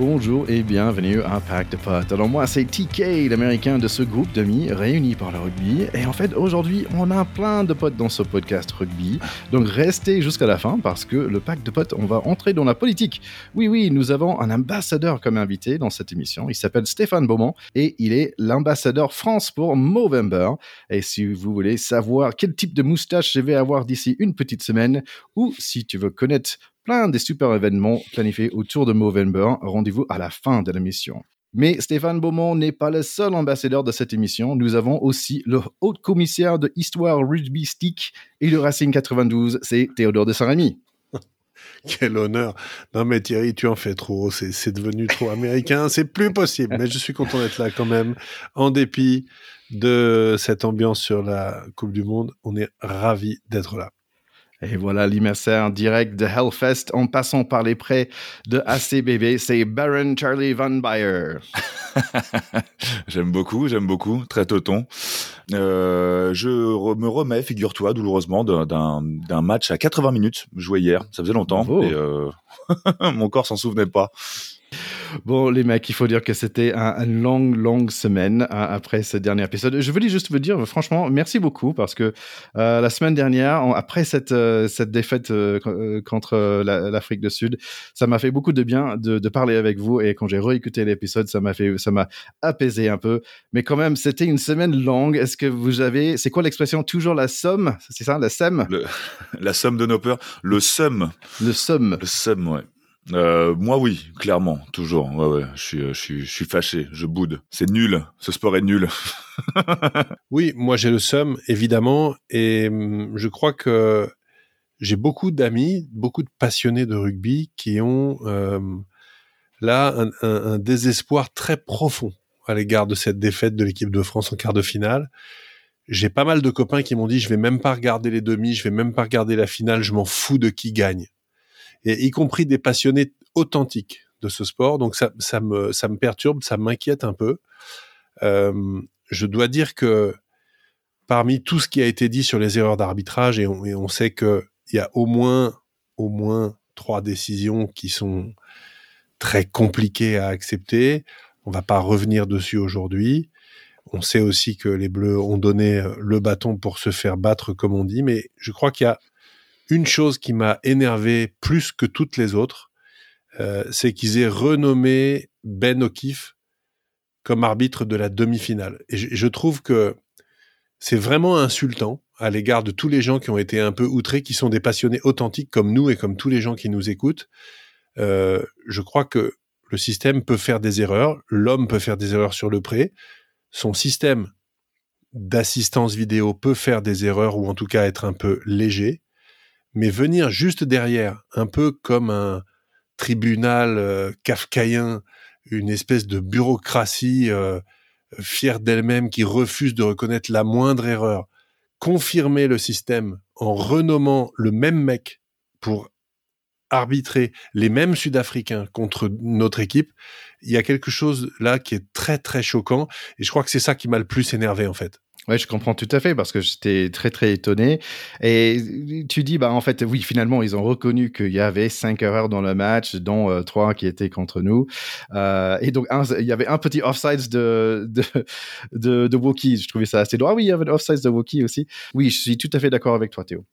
Bonjour et bienvenue à Pack de Potes. Alors moi c'est TK, l'américain de ce groupe d'amis réunis par le rugby. Et en fait aujourd'hui on a plein de potes dans ce podcast rugby. Donc restez jusqu'à la fin parce que le Pack de Potes on va entrer dans la politique. Oui oui nous avons un ambassadeur comme invité dans cette émission. Il s'appelle Stéphane Beaumont et il est l'ambassadeur France pour Movember. Et si vous voulez savoir quel type de moustache je vais avoir d'ici une petite semaine ou si tu veux connaître plein des super événements planifiés autour de Movember. Rendez-vous à la fin de l'émission. Mais Stéphane Beaumont n'est pas le seul ambassadeur de cette émission. Nous avons aussi le haut commissaire de Histoire Rugby Stick et le Racing 92, c'est Théodore de Saint-Rémy. Quel honneur. Non mais Thierry, tu en fais trop, c'est devenu trop américain, c'est plus possible. Mais je suis content d'être là quand même, en dépit de cette ambiance sur la Coupe du Monde. On est ravis d'être là. Et voilà l'immersaire direct de Hellfest en passant par les prêts de ACBB, c'est Baron Charlie Van Bayer. j'aime beaucoup, j'aime beaucoup, très teuton. Euh, je me remets, figure-toi, douloureusement, d'un match à 80 minutes joué hier. Ça faisait longtemps et euh, mon corps s'en souvenait pas. Bon, les mecs, il faut dire que c'était une longue, longue semaine hein, après ce dernier épisode. Je voulais juste vous dire, franchement, merci beaucoup parce que euh, la semaine dernière, après cette, euh, cette défaite euh, contre l'Afrique du Sud, ça m'a fait beaucoup de bien de, de, parler avec vous et quand j'ai réécouté l'épisode, ça m'a fait, ça m'a apaisé un peu. Mais quand même, c'était une semaine longue. Est-ce que vous avez, c'est quoi l'expression? Toujours la somme, c'est ça, la somme La somme de nos peurs, le somme. Le somme. Le somme, ouais. Euh, moi, oui, clairement, toujours. Ouais, ouais, je suis, je suis, je suis fâché, je boude. C'est nul, ce sport est nul. oui, moi j'ai le seum, évidemment, et hum, je crois que j'ai beaucoup d'amis, beaucoup de passionnés de rugby qui ont euh, là un, un, un, désespoir très profond à l'égard de cette défaite de l'équipe de France en quart de finale. J'ai pas mal de copains qui m'ont dit je vais même pas regarder les demi, je vais même pas regarder la finale, je m'en fous de qui gagne et y compris des passionnés authentiques de ce sport. Donc ça, ça me, ça me perturbe, ça m'inquiète un peu. Euh, je dois dire que parmi tout ce qui a été dit sur les erreurs d'arbitrage, et on, et on sait qu'il y a au moins, au moins trois décisions qui sont très compliquées à accepter. On va pas revenir dessus aujourd'hui. On sait aussi que les Bleus ont donné le bâton pour se faire battre, comme on dit, mais je crois qu'il y a une chose qui m'a énervé plus que toutes les autres, euh, c'est qu'ils aient renommé Ben O'Keefe comme arbitre de la demi-finale. Et je, trouve que c'est vraiment insultant à l'égard de tous les gens qui ont été un peu outrés, qui sont des passionnés authentiques comme nous et comme tous les gens qui nous écoutent. Euh, je crois que le système peut faire des erreurs, l'homme peut faire des erreurs sur le pré, son système d'assistance vidéo peut faire des erreurs ou en tout cas être un peu léger mais venir juste derrière, un peu comme un tribunal euh, kafkaïen, une espèce de bureaucratie euh, fière d'elle-même qui refuse de reconnaître la moindre erreur, confirmer le système en renommant le même mec pour arbitrer les mêmes Sud-Africains contre notre équipe, il y a quelque chose là qui est très très choquant et je crois que c'est ça qui m'a le plus énervé en fait. Ouais, je comprends tout à fait parce que j'étais très très étonné. Et tu dis, bah en fait, oui, finalement, ils ont reconnu qu'il y avait cinq erreurs dans le match, dont euh, trois qui étaient contre nous. Euh, et donc, il y avait un petit offside de de, de de Wookie. Je trouvais ça assez drôle. Ah oui, il y avait l'offside de Wookie aussi. Oui, je suis tout à fait d'accord avec toi, Théo.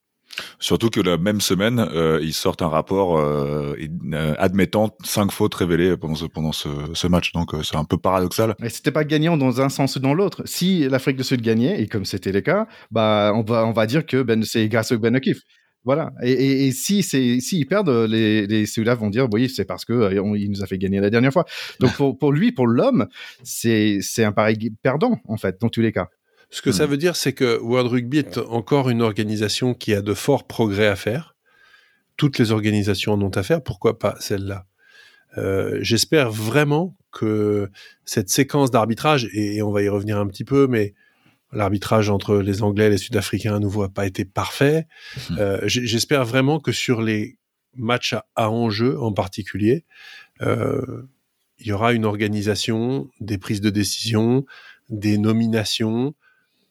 Surtout que la même semaine, euh, ils sortent un rapport euh, euh, admettant cinq fautes révélées pendant ce, match. Donc c'est un peu paradoxal. Mais c'était pas gagnant dans un sens ou dans l'autre. Si l'Afrique du Sud gagnait, et comme c'était le cas, bah on va on va dire que ben c'est grâce au Ben O'Keefe. Voilà. Et, et, et si c'est si ils perdent, les, les vont dire oui c'est parce que il nous a fait gagner la dernière fois. Donc pour, pour lui, pour l'homme, c'est c'est un pareil perdant en fait dans tous les cas. Ce que ça hmm. veut dire, c'est que World Rugby est encore une organisation qui a de forts progrès à faire. Toutes les organisations en ont à faire, pourquoi pas celle-là? Euh, J'espère vraiment que cette séquence d'arbitrage, et, on va y revenir un petit peu, mais l'arbitrage entre les Anglais et les Sud-Africains à nouveau n'a pas été parfait. Hmm. Euh, J'espère vraiment que sur les matchs à, à enjeu en particulier, euh, il y aura une organisation, des prises de décision, des nominations,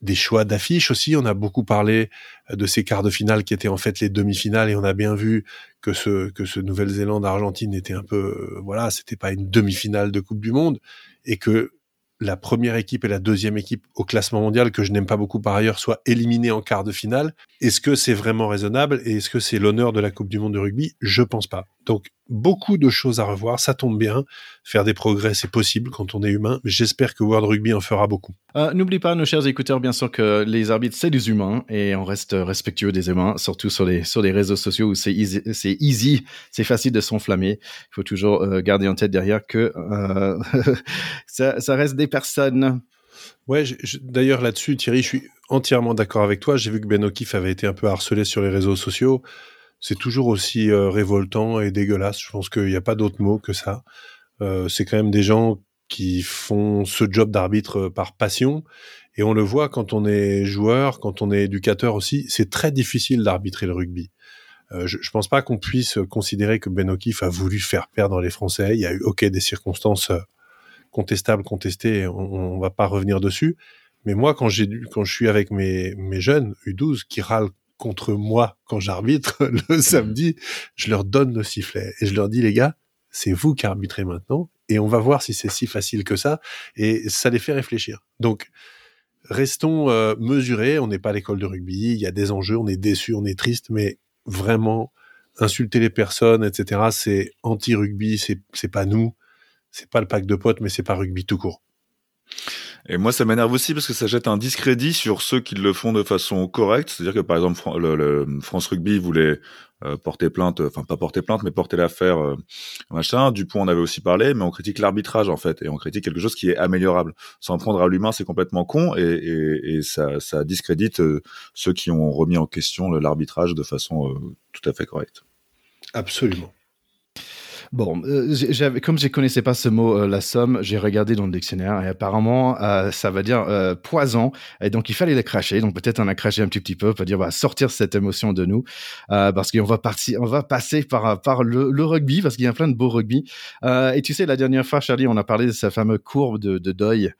des choix d'affiches aussi. On a beaucoup parlé de ces quarts de finale qui étaient en fait les demi-finales et on a bien vu que ce que ce Nouvelle-Zélande-Argentine était un peu euh, voilà, c'était pas une demi-finale de Coupe du Monde et que la première équipe et la deuxième équipe au classement mondial, que je n'aime pas beaucoup par ailleurs, soient éliminées en quart de finale. Est-ce que c'est vraiment raisonnable et est-ce que c'est l'honneur de la Coupe du Monde de rugby? Je pense pas. Donc beaucoup de choses à revoir, ça tombe bien. Faire des progrès, c'est possible quand on est humain, mais j'espère que World Rugby en fera beaucoup. Euh, n'oublie pas, nos chers écouteurs, bien sûr que les arbitres, c'est des humains et on reste respectueux des humains, surtout sur les, sur les réseaux sociaux où c'est easy, c'est facile de s'enflammer. Il faut toujours euh, garder en tête derrière que euh, ça, ça reste des personnes. Ouais, d'ailleurs là-dessus, Thierry, je suis entièrement d'accord avec toi. J'ai vu que Ben O'Keefe avait été un peu harcelé sur les réseaux sociaux c'est toujours aussi euh, révoltant et dégueulasse. Je pense qu'il n'y a pas d'autre mot que ça. Euh, c'est quand même des gens qui font ce job d'arbitre euh, par passion. Et on le voit quand on est joueur, quand on est éducateur aussi, c'est très difficile d'arbitrer le rugby. je, ne pense pas qu'on puisse considérer que Ben O'Keefe a voulu faire perdre les Français. Il y a eu, ok, des circonstances contestables, contestées, on, ne va pas revenir dessus. Mais moi, quand quand je suis avec mes, mes jeunes U12 qui râlent contre moi quand j'arbitre le samedi, je leur donne le sifflet et je leur dis les gars, c'est vous qui arbitrez maintenant et on va voir si c'est si facile que ça. Et ça les fait réfléchir. Donc restons euh, mesurés, on n'est pas à l'école de rugby, il y a des enjeux, on est déçu, on est triste, mais vraiment insulter les personnes, etc. C'est anti-rugby, c'est c'est pas nous, c'est pas le pack de potes, mais c'est pas rugby tout court. Et moi, ça m'énerve aussi parce que ça jette un discrédit sur ceux qui le font de façon correcte. C'est-à-dire que, par exemple, le, France Rugby voulait euh, porter plainte, enfin pas porter plainte, mais porter l'affaire, euh, machin. Dupont en avait aussi parlé, mais on critique l'arbitrage en fait, et on critique quelque chose qui est améliorable. S'en prendre à l'humain, c'est complètement con, et, et, et ça, ça, discrédite euh, ceux qui ont remis en question l'arbitrage de façon tout à fait correcte. Absolument. Bon, euh, comme je connaissais pas ce mot, euh, la somme, j'ai regardé dans le dictionnaire et apparemment, euh, ça va dire poison. Et donc, il fallait le cracher. Donc, peut-être on a craché un petit, petit peu pour dire, va sortir cette émotion de nous, parce qu'on va partir, on va passer par par le, rugby, parce qu'il y a plein de beaux rugby. et tu sais, la dernière fois, Charlie, on a parlé de sa fameuse courbe de, de deuil.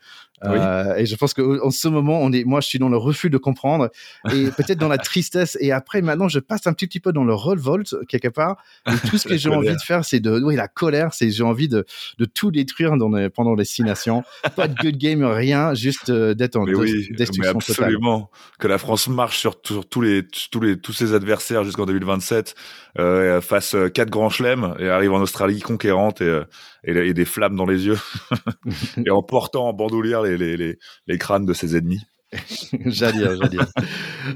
Euh, et je pense qu'en ce moment, on est, moi, je suis dans le refus de comprendre et peut-être dans la tristesse. Et après, maintenant, je passe un petit, petit peu dans le revolt quelque part. Et tout ce que j'ai envie de faire, c'est de, oui, la colère, c'est j'ai envie de, de tout détruire dans pendant les six nations. Pas de good game, rien, juste euh, d'être en oui, destruction mais absolument. Que la France marche sur, tous les, tous les, tous ses adversaires jusqu'en 2027, euh, fasse euh, quatre grands chelems et arrive en Australie conquérante et, et, des flammes dans les yeux et en portant en bandoulière les, les, les crânes de ses ennemis. j'allais dire, dire.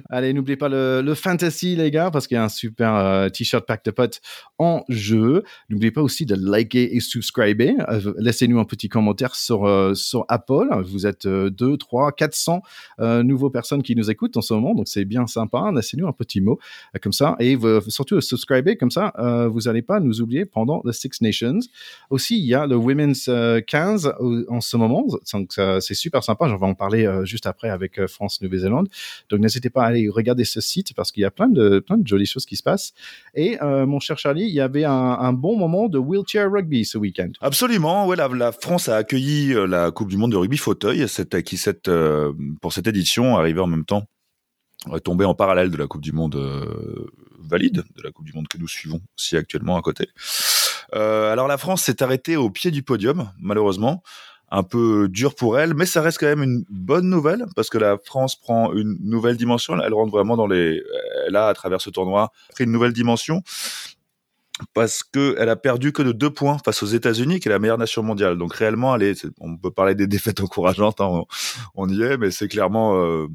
Allez, n'oubliez pas le, le, fantasy, les gars, parce qu'il y a un super euh, t-shirt pack de potes en jeu. N'oubliez pas aussi de liker et subscriber. Euh, laissez-nous un petit commentaire sur, euh, sur Apple. Vous êtes 2, 3, 400 nouveaux personnes qui nous écoutent en ce moment, donc c'est bien sympa. Laissez-nous un petit mot comme ça. Et surtout, subscriber, comme ça, vous n'allez pas nous oublier pendant the Six Nations. Aussi, il y a le Women's 15 en ce moment, donc c'est super sympa. J'en vais en parler juste après avec euh, France Nouvelle-Zélande. Donc n'hésitez pas à aller regarder ce site parce qu'il y a plein de jolies choses qui se passent. Et euh, mon cher Charlie, il y avait un, bon moment de wheelchair rugby ce week-end. Absolument, ouais, la, France a accueilli euh, la Coupe du Monde de rugby fauteuil, qui pour cette édition arrivait en même temps, tombée en parallèle de la Coupe du Monde valide, de la Coupe du Monde que nous suivons aussi actuellement à côté. alors la France s'est arrêtée au pied du podium, malheureusement un peu dur pour elle, mais ça reste quand même une bonne nouvelle parce que la France prend une nouvelle dimension. Elle rentre vraiment dans les, a à travers ce tournoi pris une nouvelle dimension parce que elle a perdu que de deux points face aux États-Unis, qui est la meilleure nation mondiale. Donc réellement, on peut parler des défaites encourageantes, hein, on, y est, mais c'est clairement, euh,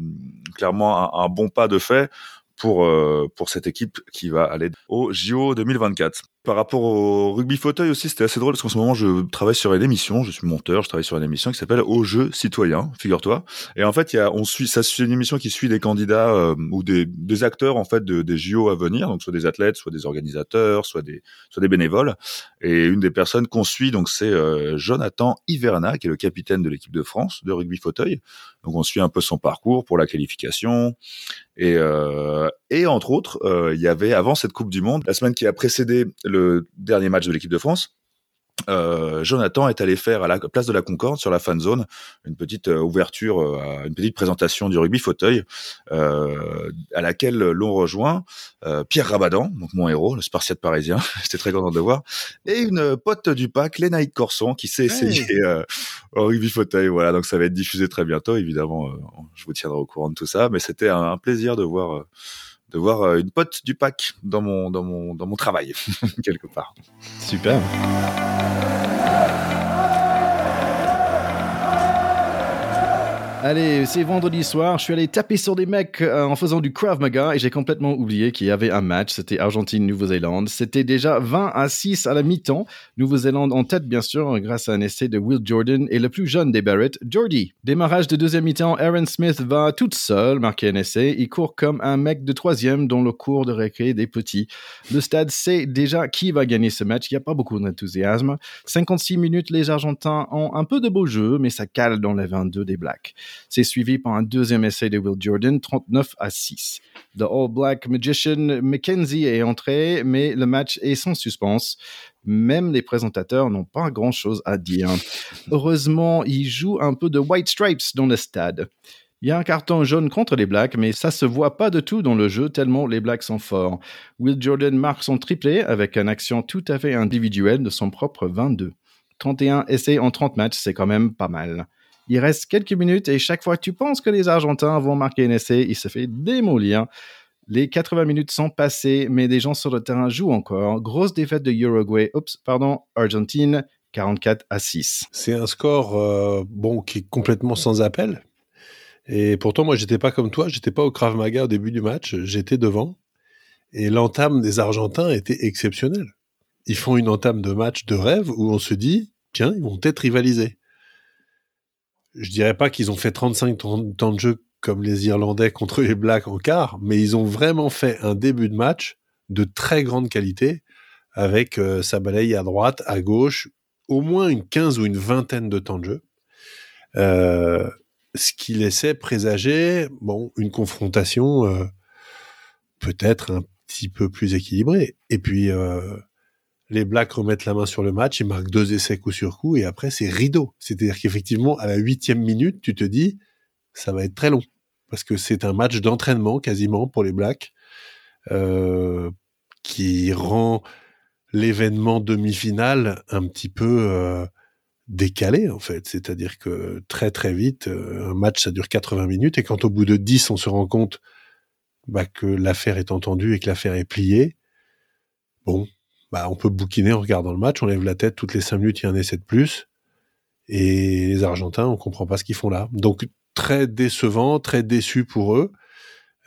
un, bon pas de fait pour euh, pour cette équipe qui va aller au JO 2024. Par rapport au rugby fauteuil aussi, c'était assez drôle parce qu'en ce moment, je travaille sur une émission, je suis monteur, je travaille sur une émission qui s'appelle Au jeu citoyen, figure-toi. Et en fait, il y a, on suit, ça c'est une émission qui suit des candidats euh, ou des, des acteurs en fait de, des JO à venir, donc soit des athlètes, soit des organisateurs, soit des, soit des bénévoles. Et une des personnes qu'on suit, donc c'est euh, Jonathan Hiverna, qui est le capitaine de l'équipe de France de rugby fauteuil. Donc on suit un peu son parcours pour la qualification. Et, euh, et entre autres, il y avait avant cette Coupe du Monde, la semaine qui a précédé le dernier match de l'équipe de France, euh, Jonathan est allé faire à la place de la Concorde sur la fan zone une petite euh, ouverture, euh, une petite présentation du rugby fauteuil à laquelle l'on rejoint Pierre Rabadan, donc mon héros, le Spartiate parisien, j'étais très content de le voir, et une pote du pack, Lénaïque Corson, qui s'est essayé au rugby fauteuil. Voilà, donc ça va être diffusé très bientôt, évidemment. je vous tiendrai au courant de tout ça, mais c'était un, plaisir de voir de voir une pote du pack dans mon dans mon dans mon travail quelque part. Super. Allez, c'est vendredi soir, je suis allé taper sur des mecs euh, en faisant du Krav Maga et j'ai complètement oublié qu'il y avait un match, c'était Argentine-Nouvelle-Zélande. C'était déjà 20 à 6 à la mi-temps. Nouvelle-Zélande en tête, bien sûr, grâce à un essai de Will Jordan et le plus jeune des Barrett, Jordy. Démarrage de deuxième mi-temps, Aaron Smith va toute seule marquer un essai. Il court comme un mec de troisième dans le cours de récré des petits. Le stade sait déjà qui va gagner ce match, il n'y a pas beaucoup d'enthousiasme. 56 minutes, les Argentins ont un peu de beau jeu, mais ça cale dans les 22 des Blacks. C'est suivi par un deuxième essai de Will Jordan, 39 à 6. The All Black Magician Mackenzie est entré, mais le match est sans suspense. Même les présentateurs n'ont pas grand-chose à dire. Heureusement, il joue un peu de White Stripes dans le stade. Il y a un carton jaune contre les Blacks, mais ça se voit pas de tout dans le jeu tellement les Blacks sont forts. Will Jordan marque son triplé avec une action tout à fait individuelle de son propre 22. 31 essais en 30 matchs, c'est quand même pas mal. Il reste quelques minutes et chaque fois que tu penses que les Argentins vont marquer un essai, il se fait démolir. Les 80 minutes sont passées, mais des gens sur le terrain jouent encore. Grosse défaite de Uruguay, oups, pardon, Argentine, 44 à 6. C'est un score euh, bon qui est complètement sans appel. Et pourtant, moi, j'étais pas comme toi, j'étais pas au Krav Maga au début du match, j'étais devant. Et l'entame des Argentins était exceptionnelle. Ils font une entame de match de rêve où on se dit, tiens, ils vont peut-être rivaliser je dirais pas qu'ils ont fait 35 temps de jeu comme les Irlandais contre les Blacks en quart, mais ils ont vraiment fait un début de match de très grande qualité avec euh, sa balaye à droite, à gauche, au moins une quinze ou une vingtaine de temps de jeu. Euh, ce qui laissait présager une confrontation euh, peut-être un petit peu plus équilibrée. Et puis les Blacks remettent la main sur le match, ils marquent deux essais coup sur coup, et après c'est rideau. C'est-à-dire qu'effectivement, à la huitième minute, tu te dis, ça va être très long. Parce que c'est un match d'entraînement quasiment pour les Blacks, euh, qui rend l'événement demi-finale un petit peu euh, décalé en fait. C'est-à-dire que très très vite, euh, un match ça dure 80 minutes, et quand au bout de 10 on se rend compte bah, que l'affaire est entendue et que l'affaire est pliée, bon, bah, on peut bouquiner en regardant le match, on lève la tête toutes les cinq minutes, il y a un essai de plus. Et les Argentins, on comprend pas ce qu'ils font là. Donc très décevant, très déçu pour eux.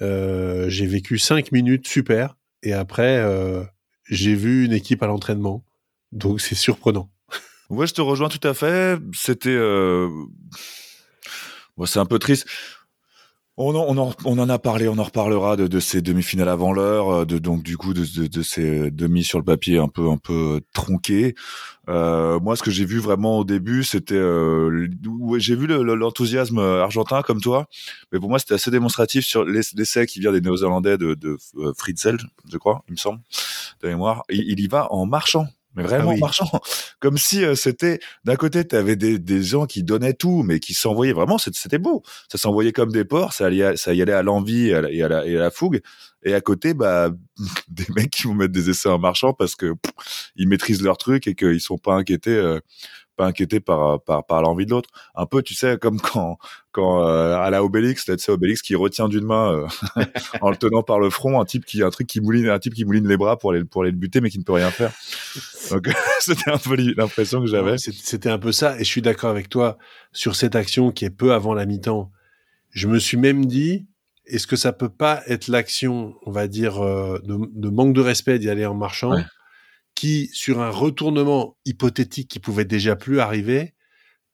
Euh, j'ai vécu cinq minutes super, et après euh, j'ai vu une équipe à l'entraînement. Donc c'est surprenant. Ouais, je te rejoins tout à fait. C'était, euh... c'est un peu triste. On en, on, en, a parlé, on en reparlera de, de ces demi-finales avant l'heure, euh, de donc du coup de, de, ces demi sur le papier un peu un peu tronqués. Euh, moi, ce que j'ai vu vraiment au début, c'était euh, j'ai vu l'enthousiasme argentin comme toi, mais pour moi c'était assez démonstratif sur l'essai qui vient des Néo-Zélandais de, de je crois, il me semble, de mémoire. il y va en marchant mais vraiment ah marchant. Comme si euh, c'était d'un côté, tu avais des, des, gens qui donnaient tout, mais qui s'envoyaient vraiment. C'était beau. Ça s'envoyait comme des porcs. Ça, allait, ça y allait à l'envie et, à la, et à la fougue. Et à côté, bah, des mecs qui vont mettre des essais en marchant parce que ils maîtrisent leur truc et qu'ils sont pas inquiétés euh, pas inquiété par par, par l'envie de l'autre. Un peu, tu sais, comme quand quand euh, à la Obélix, tu sais Obélix qui retient d'une main euh, en le tenant par le front un type qui un truc qui mouline un type qui mouline les bras pour aller pour aller le buter mais qui ne peut rien faire. Donc c'était un peu l'impression que j'avais. C'était un peu ça et je suis d'accord avec toi sur cette action qui est peu avant la mi-temps. Je me suis même dit est-ce que ça peut pas être l'action, on va dire, euh, de, manque de respect d'y aller en marchant qui, sur un retournement hypothétique qui pouvait déjà plus arriver,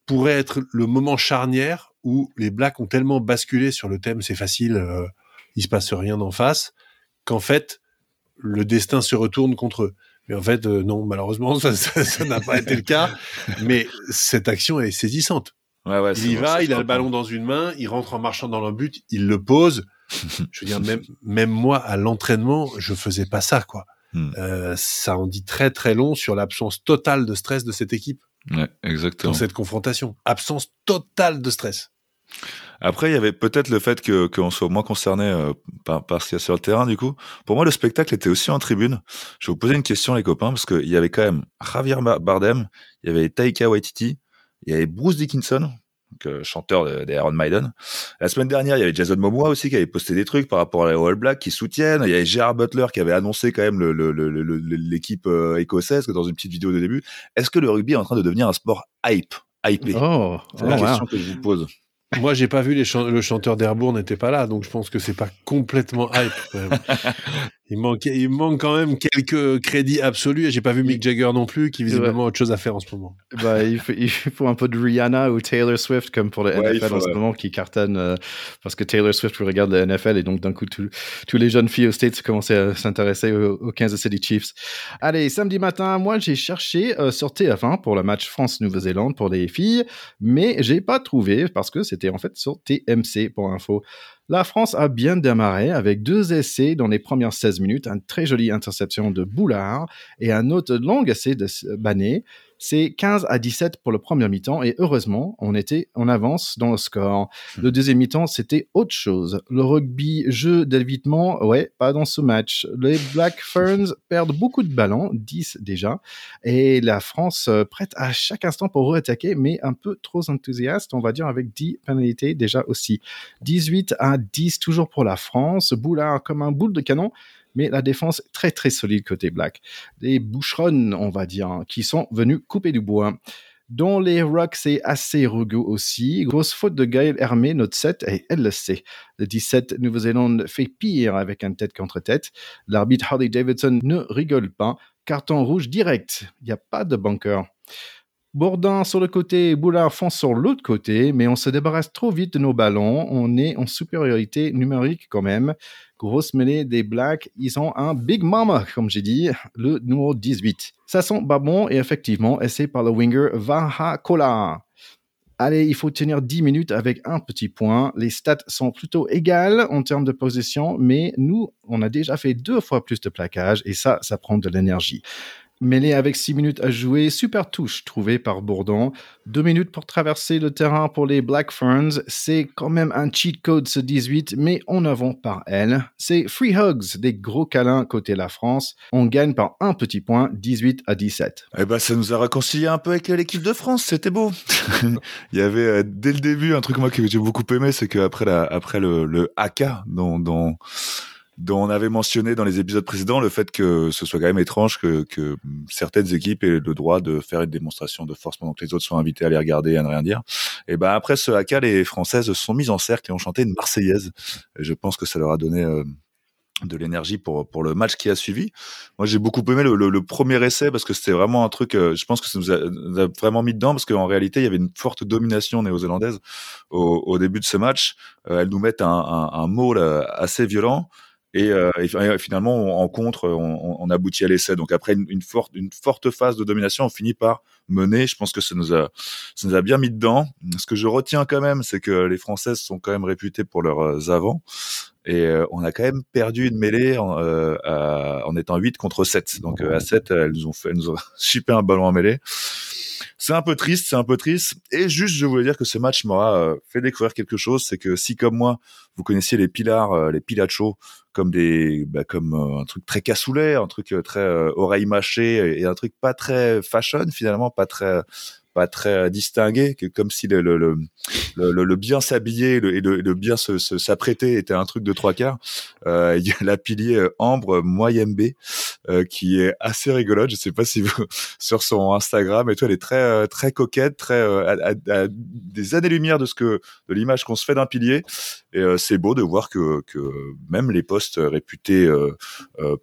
pourrait être le moment charnière où les Blacks ont tellement basculé sur le thème c'est facile, euh, il se passe rien d'en face, qu'en fait le destin se retourne contre eux. Mais en fait, euh, non, malheureusement, ça n'a pas été le cas. Mais cette action est saisissante. Ouais, ouais, il y va, il a le ballon dans une main, il rentre en marchant dans le but, il le pose. je veux dire, même, même moi, à l'entraînement, je faisais pas ça, quoi. Hmm. ça en dit très très long sur l'absence totale de stress de cette équipe. Ouais, exactement. Dans cette confrontation. Absence totale de stress. Après, il y avait peut-être le fait que qu'on soit moins concerné euh, par, par ce qu'il y a sur le terrain, du coup. Pour moi, le spectacle était aussi en tribune. Je vais vous poser une question, les copains, parce qu'il y avait quand même Javier Bardem, il y avait Taika Waititi, il y avait Bruce Dickinson, euh, chanteur d'Aaron Maiden. La semaine dernière, il y avait Jason Momoa aussi qui avait posté des trucs par rapport à les All Blacks qui soutiennent. Il y avait Gerard Butler qui avait annoncé quand même l'équipe euh, écossaise dans une petite vidéo de début. Est-ce que le rugby est en train de devenir un sport hype, hypé oh, C'est la oh, question que je vous pose. Moi, j'ai pas vu les le chanteur d'Airbourg n'était pas là, donc je pense que c'est pas complètement hype. il manque, il manque quand même quelques crédits absolus. Et j'ai pas vu Mick Jagger non plus, qui visiblement a autre chose à faire en ce moment. Bah, il, faut, il faut un peu de Rihanna ou Taylor Swift comme pour le NFL en ce moment qui cartonne euh, parce que Taylor Swift regarde le NFL et donc d'un coup tous les jeunes filles aux States commençaient à s'intéresser aux, Kansas City Chiefs. Allez, samedi matin, moi j'ai cherché euh, sur TF1 pour le match France-Nouvelle-Zélande pour les filles, mais j'ai pas trouvé parce que c'était en fait sur TMC pour info. La France a bien démarré avec deux essais dans les premières 16 minutes, une très jolie interception de Boulard et un autre long essai de Banet. C'est 15 à 17 pour le premier mi-temps et heureusement, on était en avance dans le score. Hmm. Le deuxième mi-temps, c'était autre chose. Le rugby, jeu d'évitement, ouais, pas dans ce match. Les Black Ferns perdent beaucoup de ballons, 10 déjà, et la France euh, prête à chaque instant pour re-attaquer, mais un peu trop enthousiaste, on va dire, avec 10 pénalités déjà aussi. 18 à 10 toujours pour la France. Boulard comme un boule de canon mais la défense très très solide côté Black. Des boucherons, on va dire, qui sont venus couper du bois. Dans les Rocks, c'est assez rugueux aussi. Grosse faute de Gaël Hermé, notre 7, et elle le sait. Le 17, Nouvelle-Zélande fait pire avec un tête contre tête. L'arbitre Harley Davidson ne rigole pas. Carton rouge direct. Il n'y a pas de bunker. Bourdin sur le côté, Boulard fonce sur l'autre côté, mais on se débarrasse trop vite de nos ballons. On est en supériorité numérique quand même. Grosse mêlée des Blacks, ils ont un Big Mama, comme j'ai dit, le numéro 18. Ça sent pas bon et effectivement, essayé par le winger Vaha Kola. Allez, il faut tenir 10 minutes avec un petit point. Les stats sont plutôt égales en termes de position, mais nous, on a déjà fait deux fois plus de plaquage et ça, ça prend de l'énergie. Mêlé avec 6 minutes à jouer, super touche trouvée par Bourdon. 2 minutes pour traverser le terrain pour les Black Ferns. C'est quand même un cheat code ce 18, mais en avant par elle. C'est Free Hugs, des gros câlins côté la France. On gagne par un petit point, 18 à 17. Eh ben, ça nous a réconcilié un peu avec l'équipe de France, c'était beau. Il y avait euh, dès le début un truc moi que j'ai beaucoup aimé, c'est qu'après après le, le AK dont, dont dont on avait mentionné dans les épisodes précédents le fait que ce soit quand même étrange que, que certaines équipes aient le droit de faire une démonstration de force pendant que les autres sont invités à les regarder et à ne rien dire. Et ben après ce haka, les Françaises se sont mises en cercle et ont chanté une Marseillaise. Et je pense que ça leur a donné euh, de l'énergie pour pour le match qui a suivi. Moi, j'ai beaucoup aimé le, le, premier essai parce que c'était vraiment un truc. Euh, je pense que ça nous a, vraiment mis dedans parce qu'en réalité, il y avait une forte domination néo-zélandaise au, au, début de ce match. Euh, elles nous mettent un, un, un mot assez violent. Et, euh, finalement, en contre, on, on, aboutit à l'essai. Donc après une, forte, une forte phase de domination, on finit par mener. Je pense que ça nous a, ça nous a bien mis dedans. Ce que je retiens quand même, c'est que les Françaises sont quand même réputées pour leurs euh, avants. Et euh, on a quand même perdu une mêlée en, euh, en étant 8 contre 7. Donc à 7, elles nous ont fait, elles nous ont chipé un ballon en mêlée. C'est un peu triste, c'est un peu triste. Et juste, je voulais dire que ce match m'aura euh, fait découvrir quelque chose, c'est que si comme moi, vous connaissiez les pilars, euh, les pilachos, comme des, bah, comme euh, un truc très cassoulet, un truc très oreille mâchée et un truc pas très fashion finalement, pas très pas très distingué, que comme si le, le, le, le, bien s'habiller et le, le, bien se, s'apprêter était un truc de trois quarts. Euh, il y a la pilier euh, Ambre Moyembe euh, qui est assez rigolote. Je sais pas si vous sur son Instagram et tout, elle est très euh, très coquette, très à, des années-lumière de ce que de l'image qu'on se fait d'un pilier. Et c'est beau de voir que, que même les postes réputés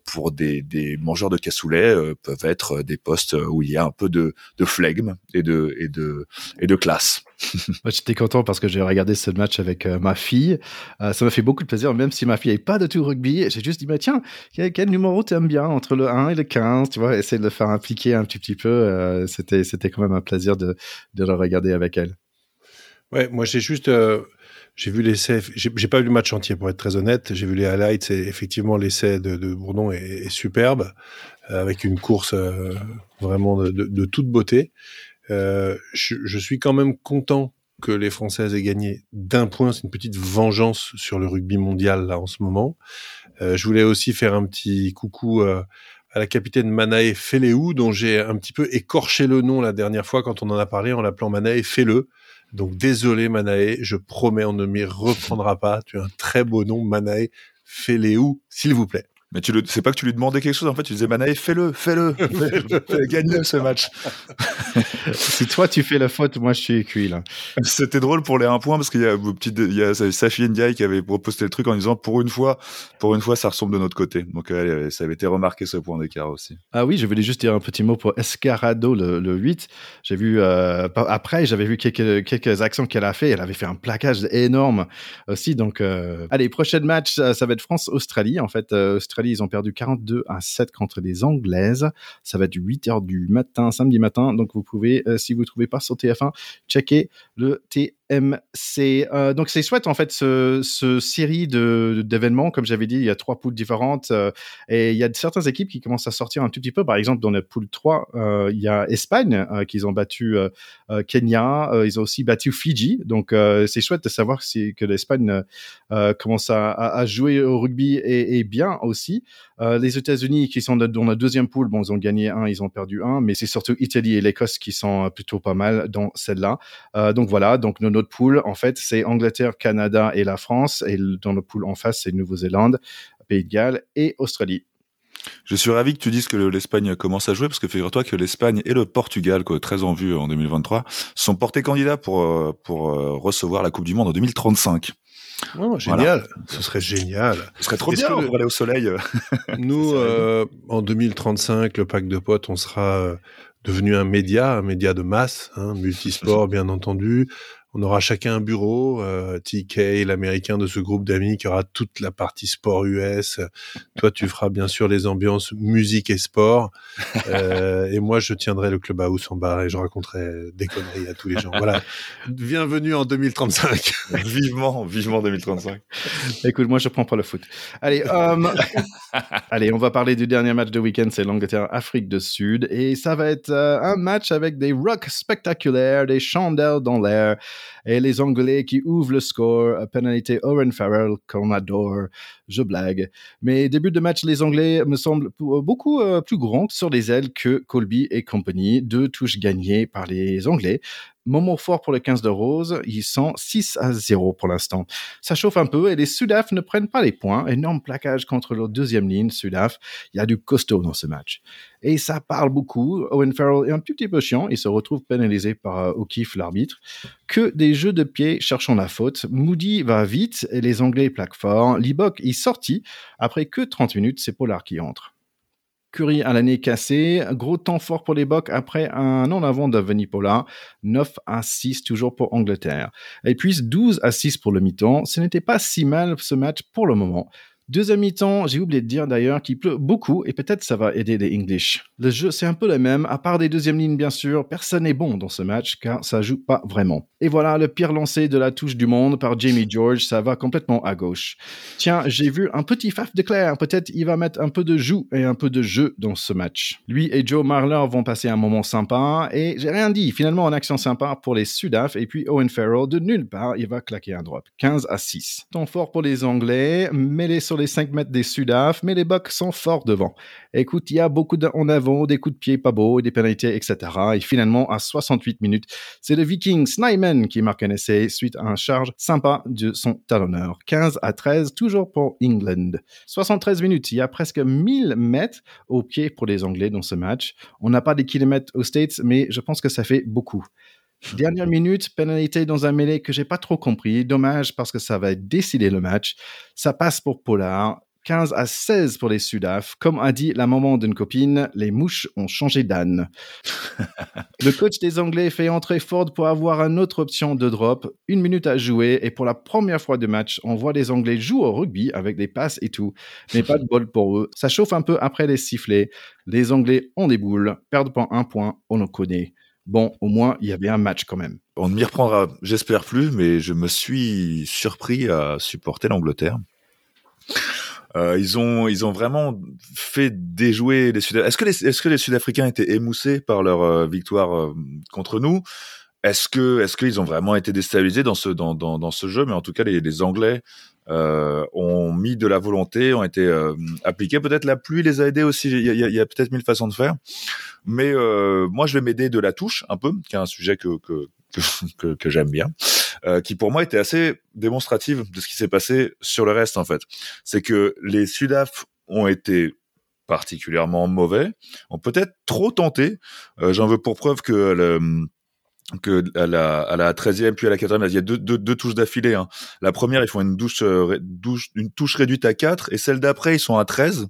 pour des, des mangeurs de cassoulet peuvent être des postes où il y a un peu de, de flegme et de et de, et de classe. Moi, j'étais content parce que j'ai regardé ce match avec euh, ma fille. Euh, ça m'a fait beaucoup de plaisir, même si ma fille n'est pas de tout rugby. J'ai juste dit, bah, tiens, quel, numéro tu aimes bien entre le 1 et le 15 Tu vois, essayer de le faire impliquer un petit, petit peu. Euh, c'était, c'était quand même un plaisir de, de le regarder avec elle. Ouais, moi, j'ai juste j'ai vu l'essai. J'ai pas vu le match entier pour être très honnête. J'ai vu les highlights et effectivement l'essai de, de, Bourdon est, superbe avec une course vraiment de, de, toute beauté. Je, je, suis quand même content que les Françaises aient gagné d'un point. C'est une petite vengeance sur le rugby mondial là en ce moment. Euh, je voulais aussi faire un petit coucou euh, à la capitaine Manae Feleou, dont j'ai un petit peu écorché le nom la dernière fois quand on en a parlé en l'appelant Manae Fele. Donc désolé Manae, je promets on ne m'y reprendra pas. Tu as un très beau nom Manae Feleou, s'il vous plaît. Mais tu le, c'est pas que tu lui demandais quelque chose, en fait, tu disais, Manaï, fais-le, fais-le, fais gagne ce match. si toi tu fais la faute, moi je suis cuit là. C'était drôle pour les 1 point parce qu'il y a, petite, il y a Safi Ndiaye qui avait proposé le truc en disant, pour une fois, pour une fois, ça ressemble de notre côté. Donc, ça avait été remarqué ce point d'écart aussi. Ah oui, je voulais juste dire un petit mot pour Escarado, le, le 8. J'ai vu, euh, après, j'avais vu quelques, quelques actions qu'elle a fait. Elle avait fait un plaquage énorme aussi. Donc, euh, allez, prochain match, ça, va être France-Australie. En fait, euh, l'Australie, ils ont perdu 42 à 7 contre les Anglaises. Ça va être 8 h du matin, samedi matin. Donc, vous pouvez, euh, si vous ne trouvez pas sur TF1, checker le TF1 c'est donc c'est chouette en fait ce, ce série de d'événements comme j'avais dit il y a trois poules différentes et il y a certaines équipes qui commencent à sortir un tout petit peu. Par exemple dans la poule 3 il y a Espagne qu'ils ont battu Kenya ils ont aussi battu Fidji. Donc c'est chouette de savoir si, que l'Espagne euh, commence à, jouer au rugby et, bien aussi. Les États-Unis qui sont dans la deuxième poule bon ils ont gagné un ils ont perdu un mais c'est surtout Italie et l'Écosse qui sont plutôt pas mal dans celle-là. Donc voilà donc nos poule, en fait, c'est Angleterre, Canada et la France. Et dans le pool en face, c'est Nouvelle-Zélande, Pays de Galles et Australie. Je suis ravi que tu dises que l'Espagne commence à jouer parce que figure-toi que l'Espagne et le Portugal, très en vue en 2023, sont portés candidats pour, euh, pour euh, recevoir la Coupe du Monde en 2035. génial, ce serait génial. Ce serait trop bien, pour aller au soleil. Nous, euh, en 2035, le pack de potes, on sera devenu un média, un média de masse, hein, multisport bien entendu, on aura chacun un bureau. Euh, TK, l'américain de ce groupe d'amis, qui aura toute la partie sport US. Toi, tu feras bien sûr les ambiances musique et sport. Euh, et moi, je tiendrai le clubhouse en bas et je raconterai des conneries à tous les gens. Voilà. Bienvenue en 2035. vivement, vivement 2035. Écoute, moi, je prends pas le foot. Allez, euh, allez, on va parler du dernier match de week-end. C'est l'Angleterre-Afrique du Sud. Et ça va être un match avec des rocks spectaculaires, des chandelles dans l'air et les Anglais qui ouvrent le score, à pénalité Owen Farrell qu'on adore, je blague. Mais début de match, les Anglais me semblent beaucoup euh, plus grands sur les ailes que Colby et compagnie, deux touches gagnées par les Anglais. Moment fort pour le 15 de Rose, ils sont 6 à 0 pour l'instant. Ça chauffe un peu et les Sudaf ne prennent pas les points. Énorme plaquage contre leur deuxième ligne, Sudaf. Il y a du costaud dans ce match. Et ça parle beaucoup. Owen Farrell est un petit peu chiant. Il se retrouve pénalisé par euh, O'Keefe, l'arbitre. Que des jeux de pied cherchant la faute. Moody va vite et les Anglais plaquent fort. Libok est sorti. Après que 30 minutes, c'est Pollard qui entre. Curry à l'année cassée. Gros temps fort pour les Bocs après un an avant de Venipola. 9 à 6 toujours pour Angleterre. Et puis 12 à 6 pour le mi-temps. Ce n'était pas si mal ce match pour le moment. Deuxième mi-temps, j'ai oublié de dire d'ailleurs qu'il pleut beaucoup et peut-être ça va aider les English. Le jeu c'est un peu le même, à part des deuxièmes lignes bien sûr, personne n'est bon dans ce match car ça joue pas vraiment. Et voilà le pire lancé de la touche du monde par Jamie George, ça va complètement à gauche. Tiens, j'ai vu un petit faf de Claire, peut-être il va mettre un peu de joue et un peu de jeu dans ce match. Lui et Joe Marler vont passer un moment sympa et j'ai rien dit, finalement en action sympa pour les Sudaf et puis Owen Farrell de nulle part, il va claquer un drop. 15 à 6. Temps fort pour les Anglais, mêlés sur les 5 mètres des Sudaf, mais les Bucks sont forts devant. Écoute, il y a beaucoup en avant, des coups de pied pas beaux, des pénalités, etc. Et finalement, à 68 minutes, c'est le Viking Snyman qui marque un essai suite à un charge sympa de son talonneur. 15 à 13, toujours pour England. 73 minutes, il y a presque 1000 mètres au pied pour les Anglais dans ce match. On n'a pas des kilomètres aux States, mais je pense que ça fait beaucoup. Dernière minute, pénalité dans un mêlée que j'ai pas trop compris. Dommage parce que ça va décider le match. Ça passe pour Pollard. 15 à 16 pour les Sudaf. Comme a dit la maman d'une copine, les mouches ont changé d'âne. le coach des Anglais fait entrer Ford pour avoir une autre option de drop. Une minute à jouer et pour la première fois de match, on voit les Anglais jouer au rugby avec des passes et tout. Mais pas de bol pour eux. Ça chauffe un peu après les sifflets. Les Anglais ont des boules, perdent pas un point, on en connaît. Bon, au moins, il y avait un match quand même. On ne m'y reprendra, j'espère plus, mais je me suis surpris à supporter l'Angleterre. Euh, ils ont ils ont vraiment fait déjouer les Sud. Est-ce que les est-ce que les Sud-Africains étaient émoussés par leur euh, victoire euh, contre nous? Est-ce que est-ce qu'ils ont vraiment été déstabilisés dans ce dans, dans, dans ce jeu? Mais en tout cas, les, les Anglais euh, ont mis de la volonté, ont été euh, appliqués. Peut-être la pluie les a aidés aussi. Il y a, y a peut-être mille façons de faire. Mais euh, moi, je vais m'aider de la touche un peu, qui est un sujet que que que, que j'aime bien, euh, qui pour moi était assez démonstrative de ce qui s'est passé sur le reste en fait. C'est que les Sudaf ont été particulièrement mauvais, ont peut-être trop tenté. Euh, J'en veux pour preuve que le, que à la, à la 13e puis à la 4e, il y a deux, deux, deux touches d'affilée. Hein. La première, ils font une, douche, euh, douche, une touche réduite à 4 et celle d'après, ils sont à 13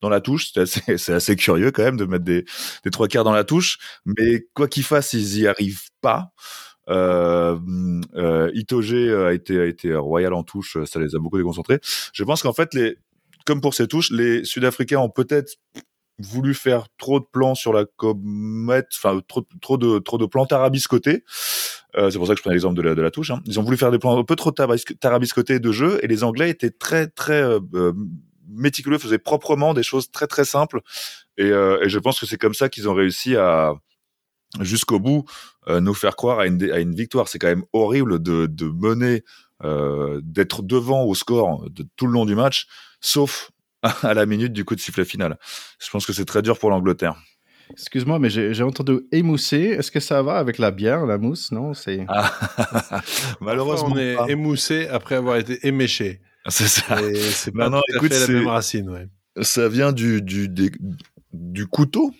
dans la touche. C'est assez, assez curieux quand même de mettre des, des trois quarts dans la touche. Mais quoi qu'ils fassent, ils y arrivent pas. Euh, euh, Itoge a été, a été royal en touche, ça les a beaucoup déconcentrés. Je pense qu'en fait, les, comme pour ces touches, les Sud-Africains ont peut-être voulu faire trop de plans sur la comète, enfin trop, trop de trop de plans tarabiscotés. Euh, c'est pour ça que je prenais l'exemple de la, de la touche. Hein. Ils ont voulu faire des plans un peu trop tarabiscotés de jeu et les Anglais étaient très très euh, euh, méticuleux, faisaient proprement des choses très très simples et, euh, et je pense que c'est comme ça qu'ils ont réussi à jusqu'au bout euh, nous faire croire à une, à une victoire. C'est quand même horrible de, de mener, euh, d'être devant au score de tout le long du match, sauf à la minute du coup de sifflet final. Je pense que c'est très dur pour l'Angleterre. Excuse-moi, mais j'ai entendu émoussé. Est-ce que ça va avec la bière, la mousse? Non, c'est. Ah. Malheureusement, on est émoussé après avoir été éméché. C'est ça. C'est pas non, tout écoute, à fait la même racine. Ouais. Ça vient du, du, des, du couteau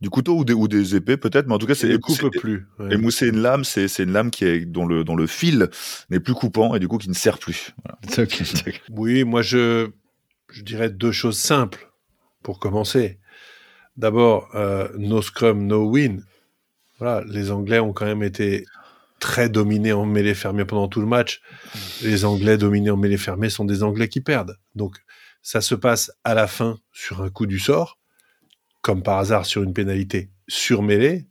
du couteau ou des, ou des épées peut-être, mais en tout cas c'est ne coupe plus. Ouais. Émousser une lame, c'est c'est une lame qui est dont le dont le fil n'est plus coupant et du coup qui ne sert plus. Voilà. Okay. oui, moi je je dirais deux choses simples pour commencer. D'abord, euh, no scrum, no win. Voilà, les Anglais ont quand même été très dominés en mêlée fermée pendant tout le match. Les Anglais dominés en mêlée fermée sont des Anglais qui perdent. Donc, ça se passe à la fin sur un coup du sort comme par hasard sur une pénalité surmêlée,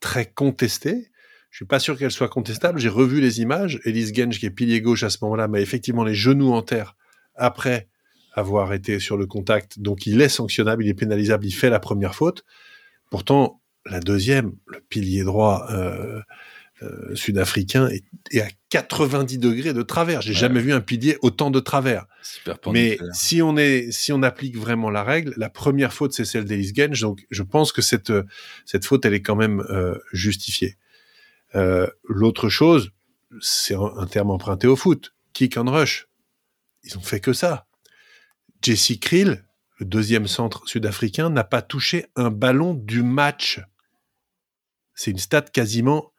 très contestée. Je suis pas sûr qu'elle soit contestable. J'ai revu les images. Elise Genge, qui est pilier gauche à ce moment-là, met effectivement les genoux en terre après avoir été sur le contact. Donc il est sanctionnable, il est pénalisable, il fait la première faute. Pourtant, la deuxième, le pilier droit euh, euh, sud-africain est, est, à 90 degrés de travers. J'ai ouais. jamais vu un pilier autant de travers. Mais si on est, si on applique vraiment la règle, la première faute c'est celle d'Ellis Genge. Donc je pense que cette cette faute elle est quand même euh, justifiée. L'autre chose, c'est un, un, terme emprunté au foot, kick and rush. Ils ont fait que ça. Jesse Krill, le deuxième centre sud-africain, n'a pas touché un ballon du match. C'est une stat quasiment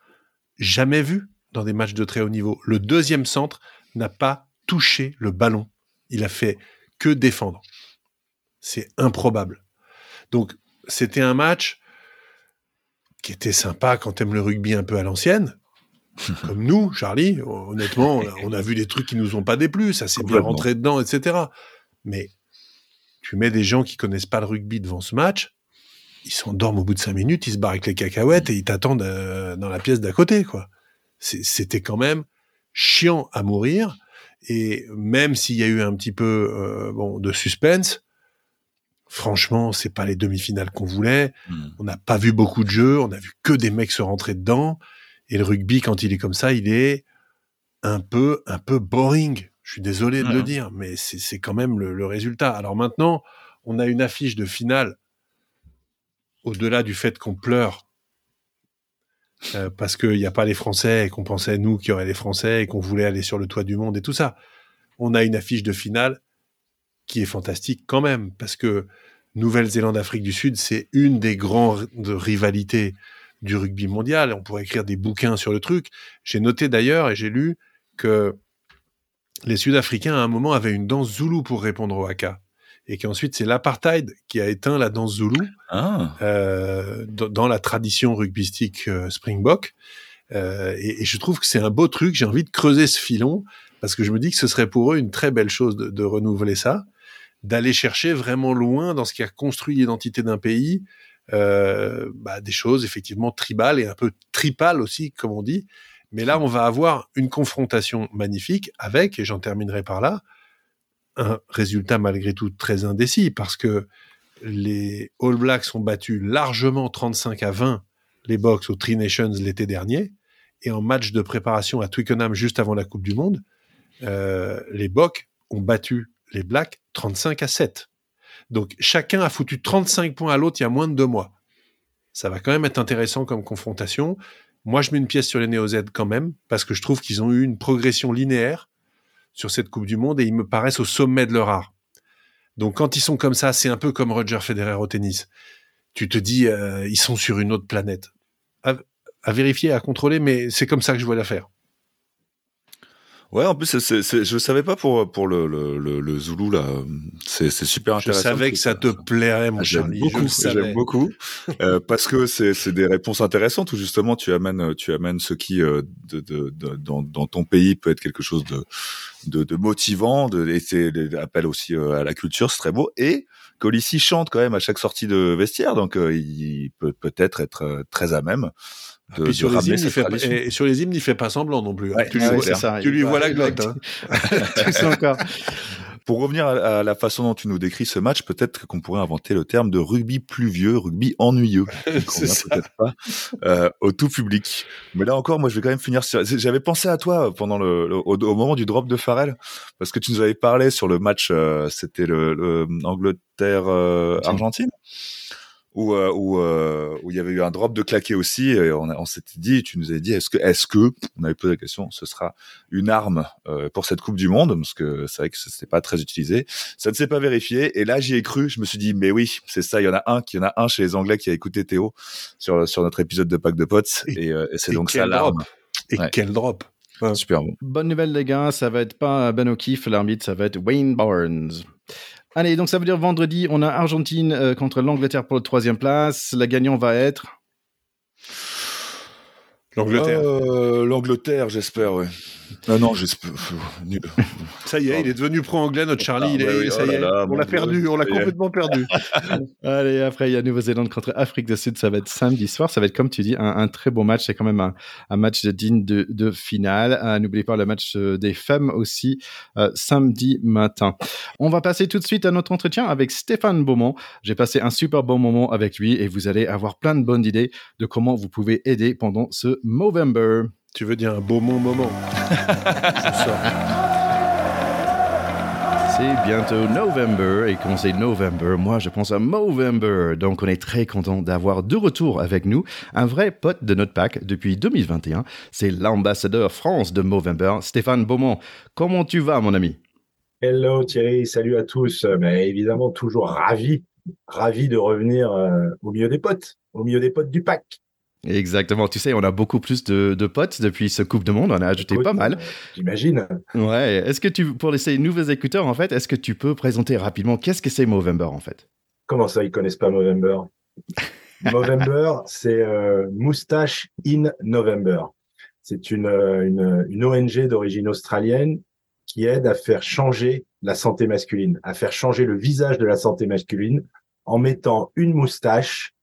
jamais vu dans des matchs de très haut niveau. Le deuxième centre n'a pas touché le ballon. Il a fait que défendre. C'est improbable. Donc, c'était un match qui était sympa quand t'aimes le rugby un peu à l'ancienne. Comme nous, Charlie, honnêtement, on a, vu des trucs qui nous ont pas déplu, ça s'est bien rentré dedans, etc. Mais tu mets des gens qui connaissent pas le rugby devant ce match, ils s'endorment au bout de cinq minutes, ils se barrent avec les cacahuètes et ils t'attendent euh, dans la pièce d'à côté, quoi. C'était quand même chiant à mourir. Et même s'il y a eu un petit peu euh, bon de suspense, franchement, c'est pas les demi-finales qu'on voulait. Mmh. On n'a pas vu beaucoup de jeux, on a vu que des mecs se rentrer dedans. Et le rugby, quand il est comme ça, il est un peu, un peu boring. Je suis désolé de le dire, mais c'est quand même le, le résultat. Alors maintenant, on a une affiche de finale au-delà du fait qu'on pleure euh, parce qu'il n'y a pas les Français et qu'on pensait nous qu'il y aurait les Français et qu'on voulait aller sur le toit du monde et tout ça. On a une affiche de finale qui est fantastique quand même parce que Nouvelle-Zélande Afrique du Sud c'est une des grandes rivalités du rugby mondial. On pourrait écrire des bouquins sur le truc. J'ai noté d'ailleurs et j'ai lu que les Sud-Africains à un moment avaient une danse zoulou pour répondre au haka et qu'ensuite c'est l'apartheid qui a éteint la danse zoulou ah. euh, dans la tradition rugbystique euh, Springbok. Euh, et, et, je trouve que c'est un beau truc. J'ai envie de creuser ce filon parce que je me dis que ce serait pour eux une très belle chose de, de renouveler ça, d'aller chercher vraiment loin dans ce qui a construit l'identité d'un pays, euh, bah, des choses effectivement tribales et un peu tripales aussi, comme on dit. Mais là, on va avoir une confrontation magnifique avec, et j'en terminerai par là, un résultat malgré tout très indécis parce que les All Blacks ont battu largement 35 à 20 les Box au Tri Nations l'été dernier et en match de préparation à Twickenham juste avant la Coupe du Monde, euh, les Box ont battu les Blacks 35 à 7. Donc chacun a foutu 35 points à l'autre il y a moins de deux mois. Ça va quand même être intéressant comme confrontation. Moi, je mets une pièce sur les Néo-Z quand même, parce que je trouve qu'ils ont eu une progression linéaire sur cette Coupe du Monde et ils me paraissent au sommet de leur art. Donc quand ils sont comme ça, c'est un peu comme Roger Federer au tennis. Tu te dis, euh, ils sont sur une autre planète. À, à vérifier, à contrôler, mais c'est comme ça que je vois l'affaire. Ouais, en plus, c'est, c'est, je savais pas pour pour le le, le, Zoulou là. C'est, c'est super intéressant. Je savais que ça te plairait, mon ah, Charlie. Beaucoup, j'aime beaucoup euh, parce que c'est c'est des réponses intéressantes où justement tu amènes tu amènes ce qui euh, de, de, de, dans, dans ton pays peut être quelque chose de de, de motivant, de et c'est appel aussi euh, à la culture, c'est très beau et Colissi chante quand même à chaque sortie de vestiaire, donc euh, il peut peut-être être euh, très à même de, sur les hymnes, fait, et, sur les hymnes, il fait pas semblant non plus. Hein. tu, lui, vois, ça, tu lui vois la glotte. Hein. encore. Pour revenir à, la façon dont tu nous décris ce match, peut-être qu'on pourrait inventer le terme de rugby pluvieux, rugby ennuyeux. C'est peut-être pas euh, au tout public. Mais là encore, moi, je vais quand même finir sur. J'avais pensé à toi pendant le, au, moment du drop de Farrell, parce que tu nous avais parlé sur le match. Euh, C'était le, le Angleterre euh, Argentine où euh, où, euh, où il y avait eu un drop de claqué aussi et on, on s'était dit tu nous avais dit est-ce que est-ce que on avait posé la question ce sera une arme euh, pour cette coupe du monde parce que c'est vrai que c'était pas très utilisé. Ça ne s'est pas vérifié et là j'y ai cru je me suis dit mais oui c'est ça il y en a un qui y en a un chez les anglais qui a écouté Théo sur sur notre épisode de pack de potes et, et, c'est donc ça l'arme. et quel drop. Super bon. Bonne nouvelle les gars, ça va être pas Ben O'Keefe l'arbitre, ça va être Wayne Barnes. Allez, donc ça veut dire vendredi, on a Argentine euh, contre l'Angleterre pour la troisième place. La gagnante va être? L'Angleterre. Euh, L'Angleterre, j'espère, oui. Ah non, j'espère. Ça y est, il est devenu pro-anglais, notre Charlie. il est, ça y est, on l'a perdu, on l'a complètement perdu. Allez, après, il y a Nouvelle-Zélande contre Afrique du Sud. Ça va être samedi soir. Ça va être, comme tu dis, un, très beau match. C'est quand même un, un match digne de, de finale. Euh, n'oubliez pas le match euh, des femmes aussi, euh, samedi matin. On va passer tout de suite à notre entretien avec Stéphane Beaumont. J'ai passé un super bon moment avec lui et vous allez avoir plein de bonnes idées de comment vous pouvez aider pendant ce Movember. Tu veux dire un beau moment C'est bientôt November et quand c'est November, moi je pense à Movember. Donc on est très content d'avoir de retour avec nous un vrai pote de notre pack depuis 2021. C'est l'ambassadeur France de Movember, Stéphane Beaumont. Comment tu vas mon ami? Hello Thierry, salut à tous. Mais ben, évidemment toujours ravi, ravi de revenir euh, au milieu des potes, au milieu des potes du pack. Exactement. Tu sais, on a beaucoup plus de, potes depuis ce Coupe de Monde. On a ajouté pas mal. J'imagine. Ouais. Est-ce que tu, pour laisser nouveaux écouteurs, en fait, est-ce que tu peux présenter rapidement qu'est-ce que c'est Movember, en fait? Comment ça, ils connaissent pas Movember? Movember, c'est euh, Moustache in November. C'est une, euh, une, une ONG d'origine australienne qui aide à faire changer la santé masculine, à faire changer le visage de la santé masculine en mettant une moustache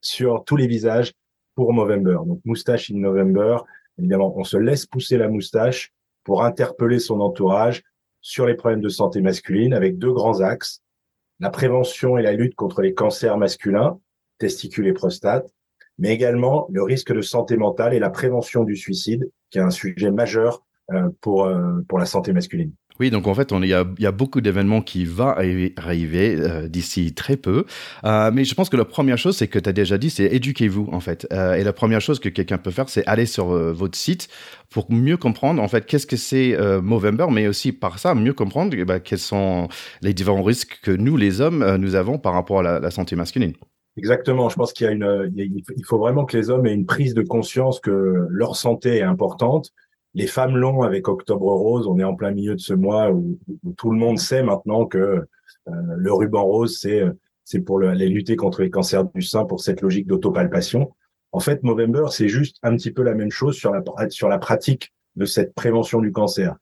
sur tous les visages pour Movember. Donc moustache in November. Évidemment, on se laisse pousser la moustache pour interpeller son entourage sur les problèmes de santé masculine avec deux grands axes. La prévention et la lutte contre les cancers masculins, testicules et prostate, mais également le risque de santé mentale et la prévention du suicide, qui est un sujet majeur euh, pour, euh, pour la santé masculine. Oui, donc en fait, il y a, y a, beaucoup d'événements qui vont arriver euh, d'ici très peu. Euh, mais je pense que la première chose, c'est que tu as déjà dit, c'est éduquez-vous en fait. Euh, et la première chose que quelqu'un peut faire, c'est aller sur votre site pour mieux comprendre en fait qu'est-ce que c'est Movember, mais aussi par ça mieux comprendre eh ben, quels sont les différents risques que nous, les hommes, nous avons par rapport à la, la santé masculine. Exactement. Je pense qu'il y a une, il faut vraiment que les hommes aient une prise de conscience que leur santé est importante les femmes l'ont avec Octobre Rose. On est en plein milieu de ce mois où, tout le monde sait maintenant que euh, le ruban rose, c'est c'est pour le, les lutter contre les cancers du sein pour cette logique d'autopalpation. En fait, Movember, c'est juste un petit peu la même chose sur la, sur la pratique de cette prévention du cancer.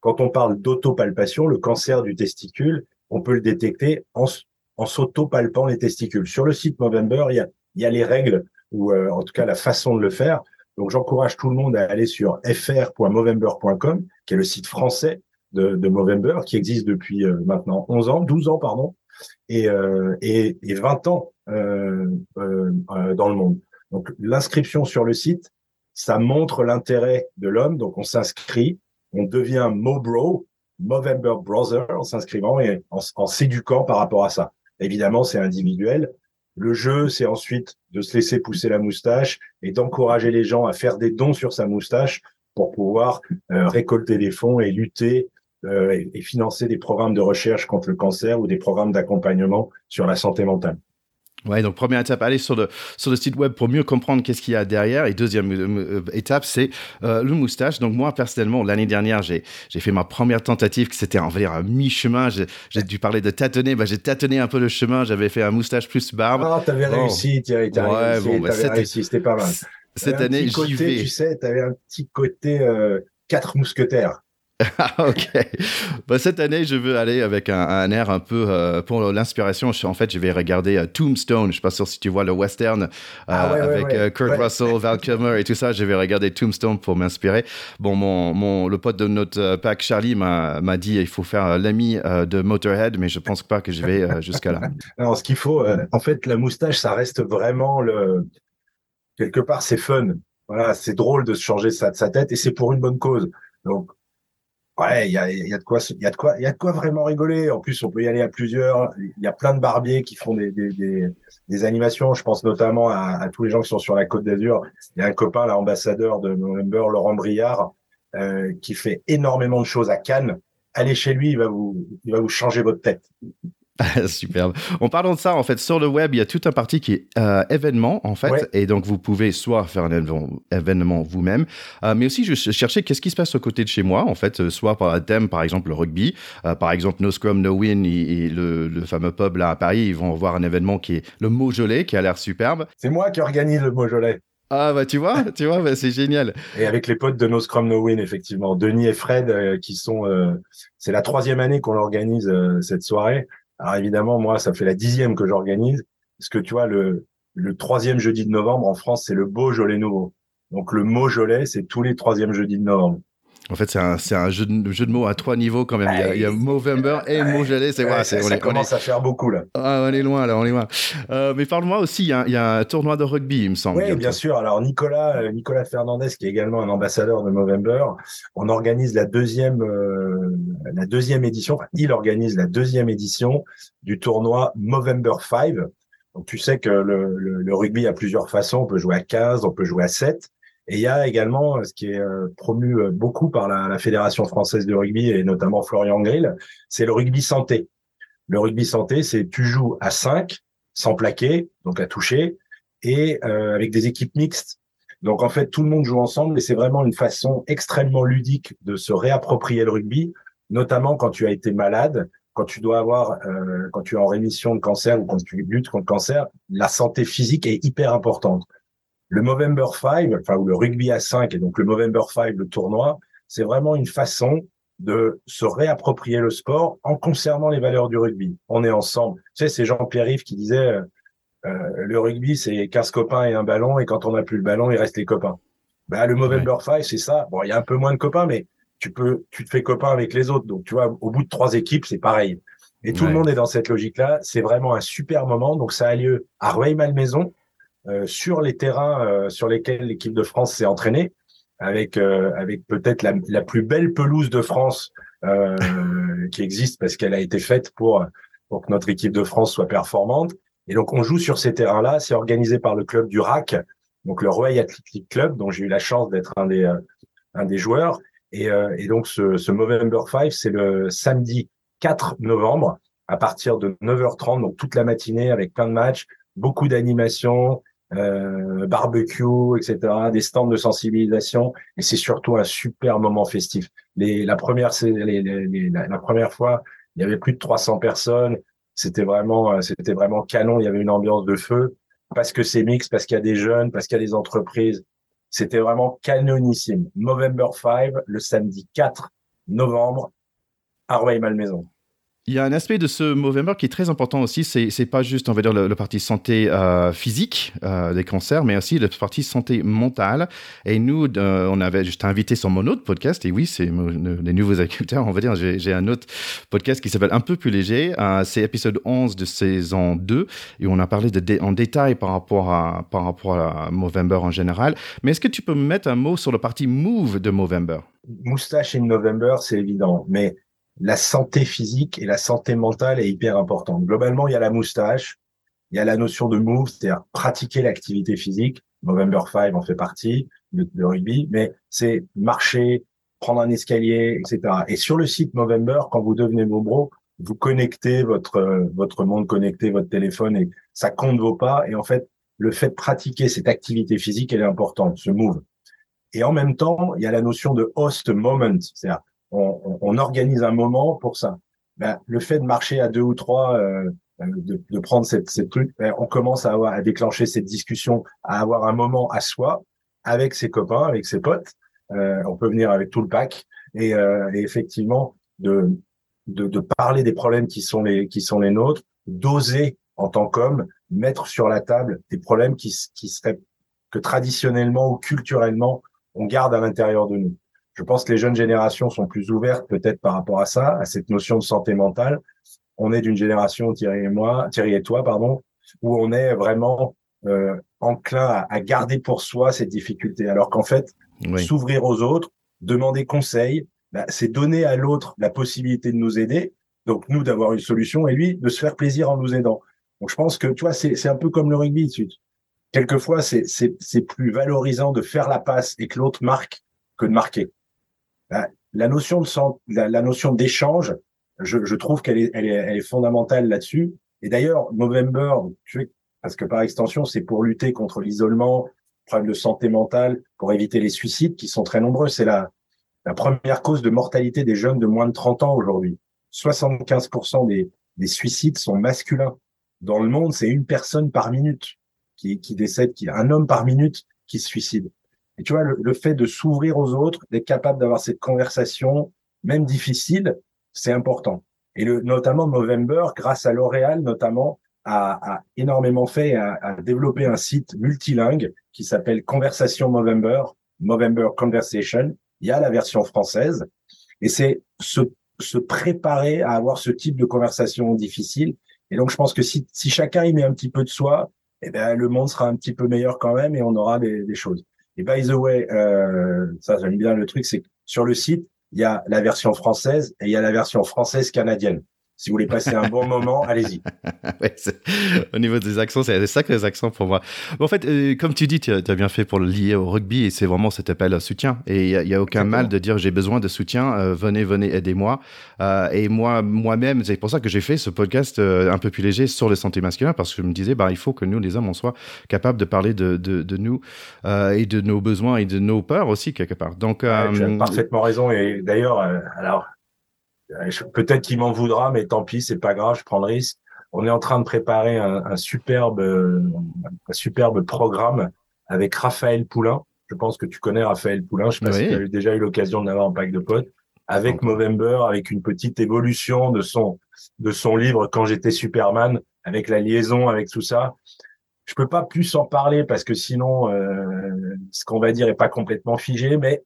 Quand on parle d'autopalpation, le cancer du testicule, on peut le détecter en, en s'auto-palpant les testicules. Sur le site Movember, il y a, y a les règles ou euh, en tout cas la façon de le faire. Donc j'encourage tout le monde à aller sur fr.movember.com, qui est le site français de, de Movember, qui existe depuis euh, maintenant 11 ans, 12 ans pardon, et, euh, et, et 20 ans euh, dans le monde. Donc l'inscription sur le site, ça montre l'intérêt de l'homme. Donc on s'inscrit, on devient Mobro, Movember Brother en s'inscrivant et en s'éduquant par rapport à ça. Évidemment, c'est individuel. Le jeu, c'est ensuite de se laisser pousser la moustache et d'encourager les gens à faire des dons sur sa moustache pour pouvoir euh, récolter des fonds et lutter euh, et, financer des programmes de recherche contre le cancer ou des programmes d'accompagnement sur la santé mentale. Ouais, donc première étape, aller sur le, sur le site web pour mieux comprendre qu'est-ce qu'il y a derrière. Et deuxième euh, euh, étape, c'est euh, le moustache. Donc moi, personnellement, l'année dernière, j'ai, j'ai fait ma première tentative, qui c'était en dire un mi-chemin. J'ai, j'ai dû parler de tâtonner. Bah, j'ai tâtonné un peu le chemin. J'avais fait un moustache plus barbe. Ah, t'avais réussi, Thierry. T'as ouais, réussi, bon, bah, réussi. C'était pas mal. Cette année, j'y vais. Tu sais, t'avais un petit côté euh, quatre mousquetaires. Ah, ok. Bah, cette année, je veux aller avec un, air un peu euh, pour l'inspiration. En fait, je vais regarder euh, Tombstone. Je suis pas sûr si tu vois le western euh, ah, avec Kurt Russell, Val Kilmer et tout ça. Je vais regarder Tombstone pour m'inspirer. Bon, mon, mon, le pote de notre pack, Charlie, m'a dit il faut faire l'ami de Motorhead, mais je pense pas que je vais jusqu'à là. Alors, ce qu'il faut, en fait, la moustache, ça reste vraiment le quelque part, c'est fun. Voilà, c'est drôle de se changer sa, sa tête et c'est pour une bonne cause. Donc, Ouais, il y a, de quoi, il y a de quoi, il y a de quoi vraiment rigoler. En plus, on peut y aller à plusieurs. Il y a plein de barbiers qui font des, des, animations. Je pense notamment à, à, tous les gens qui sont sur la Côte d'Azur. Il y a un copain, l'ambassadeur de November, Laurent Briard, euh, qui fait énormément de choses à Cannes. Allez chez lui, il va vous, il va vous changer votre tête. Superbe. En parlant de ça, en fait, sur le web, il y a tout un parti qui est euh, événement, en fait, et donc vous pouvez soit faire un événement, vous-même, euh, mais aussi je cherchais qu'est-ce qui se passe au côté de chez moi, en fait, euh, soit par un thème, par exemple le rugby, par exemple No Scrum No Win et, le, fameux pub là à Paris, ils vont voir un événement qui est le Maujolet, qui a l'air superbe. C'est moi qui organise le Maujolet. Ah bah tu vois, tu vois, bah, c'est génial. Et avec les potes de No Scrum No Win, effectivement, Denis et Fred, qui sont, c'est la troisième année qu'on organise cette soirée. Alors évidemment, moi, ça fait la dixième que j'organise, parce que tu vois, le, troisième jeudi de novembre en France, c'est le Beaujolais nouveau. Donc le Beaujolais, c'est tous les troisièmes jeudis de novembre. En fait, c'est un, un jeu, de, jeu, de, mots à trois niveaux quand même. Il y a, Movember et Beaujolais. C'est ouais, on ça commence à faire beaucoup là. Ah, on est loin là, on est loin. Euh, mais parle-moi aussi, il y, a, il y, a, un tournoi de rugby, il me semble. Oui, bien sûr. Alors Nicolas, euh, Nicolas Fernandez, qui est également un ambassadeur de Movember, on organise la deuxième, euh, la deuxième édition. Enfin, il organise la deuxième édition du tournoi Movember 5. Donc tu sais que le, le, le rugby a plusieurs façons. On peut jouer à 15, on peut jouer à 7. Et il y a également euh, ce qui est euh, promu euh, beaucoup par la, la, Fédération française de rugby et notamment Florian Grill, c'est le rugby santé. Le rugby santé, c'est tu joues à 5, sans plaquer, donc à toucher, et euh, avec des équipes mixtes. Donc en fait, tout le monde joue ensemble et c'est vraiment une façon extrêmement ludique de se réapproprier le rugby, notamment quand tu as été malade, quand tu dois avoir, euh, quand tu es en rémission de cancer ou quand tu luttes contre le cancer, la santé physique est hyper importante. Le Movember 5, enfin, ou le rugby à 5, et donc le Movember 5, le tournoi, c'est vraiment une façon de se réapproprier le sport en conservant les valeurs du rugby. On est ensemble. Tu sais, c'est Jean-Pierre Rive qui disait, euh, euh le rugby, c'est 15 copains et un ballon, et quand on n'a plus le ballon, il reste les copains. Bah, le Movember 5, c'est ça. Bon, il y a un peu moins de copains, mais tu peux, tu te fais copain avec les autres. Donc, tu vois, au bout de trois équipes, c'est pareil. Et tout le monde est dans cette logique-là. C'est vraiment un super moment. Donc, ça a lieu à Rueil-Malmaison. Euh, sur les terrains euh, sur lesquels l'équipe de France s'est entraînée, avec euh, avec peut-être la, la, plus belle pelouse de France qui existe parce qu'elle a été faite pour pour que notre équipe de France soit performante. Et donc on joue sur ces terrains-là. C'est organisé par le club du RAC, donc le Royal Athletic Club, dont j'ai eu la chance d'être un des un des joueurs. Et, et donc ce, ce Movember 5, c'est le samedi 4 novembre à partir de 9h30, donc toute la matinée avec plein de matchs, beaucoup d'animations, euh, barbecue, etc., des stands de sensibilisation, et c'est surtout un super moment festif. Les, la première, les, les, la, première fois, il y avait plus de 300 personnes. C'était vraiment, euh, c'était vraiment canon. Il y avait une ambiance de feu parce que c'est mix, parce qu'il y a des jeunes, parce qu'il y a des entreprises. C'était vraiment canonissime. November 5, le samedi 4 novembre, à Rueil-Malmaison. Il y a un aspect de ce Movember qui est très important aussi. C'est, c'est pas juste, on va dire, le, parti santé euh, physique euh, des cancers, mais aussi le parti santé mentale. Et nous, euh, on avait, juste invité sur mon autre podcast. Et oui, c'est les nouveaux agriculteurs, on va dire. J'ai, j'ai un autre podcast qui s'appelle Un peu plus léger. c'est épisode 11 de saison 2. Et on a parlé de, en détail par rapport à, par rapport à Movember en général. Mais est-ce que tu peux me mettre un mot sur le parti Move de Movember? Moustache in November, c'est évident. Mais la santé physique et la santé mentale est hyper importante. Globalement, il y a la moustache, il y a la notion de move, c'est-à-dire pratiquer l'activité physique. November 5 en fait partie de, rugby, mais c'est marcher, prendre un escalier, etc. Et sur le site November, quand vous devenez Mobro, vous connectez votre votre monde connecté, votre téléphone, et ça compte vos pas. Et en fait, le fait de pratiquer cette activité physique, elle est importante, ce move. Et en même temps, il y a la notion de host moment, c'est-à-dire on, organise un moment pour ça. Ben, le fait de marcher à deux ou trois, euh, de, prendre cette, cette truc, ben, on commence à, avoir, à déclencher cette discussion, à avoir un moment à soi avec ses copains, avec ses potes. Euh, on peut venir avec tout le pack et, euh, effectivement de, de, parler des problèmes qui sont les qui sont les nôtres, d'oser en tant qu'homme mettre sur la table des problèmes qui, qui seraient que traditionnellement ou culturellement on garde à l'intérieur de nous. Je pense que les jeunes générations sont plus ouvertes peut-être par rapport à ça, à cette notion de santé mentale. On est d'une génération, Thierry et moi, Thierry et toi, pardon, où on est vraiment euh, enclin à, garder pour soi cette difficulté. Alors qu'en fait, s'ouvrir aux autres, demander conseil, bah, c'est donner à l'autre la possibilité de nous aider. Donc nous d'avoir une solution et lui de se faire plaisir en nous aidant. Donc je pense que tu vois, c'est un peu comme le rugby. Quelquefois, c'est plus valorisant de faire la passe et que l'autre marque que de marquer la, notion de la, notion d'échange, je, trouve qu'elle est, fondamentale là-dessus. Et d'ailleurs, November, parce que par extension, c'est pour lutter contre l'isolement, problème de santé mentale, pour éviter les suicides qui sont très nombreux. C'est la, la première cause de mortalité des jeunes de moins de 30 ans aujourd'hui. 75% des, des suicides sont masculins. Dans le monde, c'est une personne par minute qui, qui décède, qui, un homme par minute qui se suicide. Et tu vois, le, fait de s'ouvrir aux autres, d'être capable d'avoir cette conversation, même difficile, c'est important. Et le, notamment Movember, grâce à L'Oréal notamment, a, a, énormément fait, a, a développé un site multilingue qui s'appelle Conversation Movember, Movember Conversation. Il y a la version française. Et c'est se, se préparer à avoir ce type de conversation difficile. Et donc, je pense que si, si chacun y met un petit peu de soi, eh ben, le monde sera un petit peu meilleur quand même et on aura des, des choses. Et by the way, euh, ça j'aime bien le truc, c'est que sur le site, il y a la version française et il y a la version française canadienne. Si vous voulez passer un bon moment, allez-y. au niveau des accents, c'est que les accents pour moi. en fait, euh, comme tu dis, tu as, bien fait pour le lier au rugby et c'est vraiment cet appel à soutien. Et il n'y a, aucun mal de dire j'ai besoin de soutien, euh, venez, venez, aidez-moi. Euh, et moi, moi-même, c'est pour ça que j'ai fait ce podcast un peu plus léger sur le santé masculin parce que je me disais, bah, il faut que nous, les hommes, on soit capables de parler de, de, de nous et de nos besoins et de nos peurs aussi, quelque part. Donc, tu as parfaitement raison. Et d'ailleurs, alors, euh, peut-être qu'il m'en voudra, mais tant pis, c'est pas grave, je prends le risque. On est en train de préparer un, superbe, un superbe programme avec Raphaël Poulain. Je pense que tu connais Raphaël Poulain. Je sais pas si tu as déjà eu l'occasion d'avoir un pack de potes. Avec Movember, avec une petite évolution de son, de son livre Quand j'étais Superman, avec la liaison, avec tout ça. Je peux pas plus en parler parce que sinon, euh, ce qu'on va dire est pas complètement figé, mais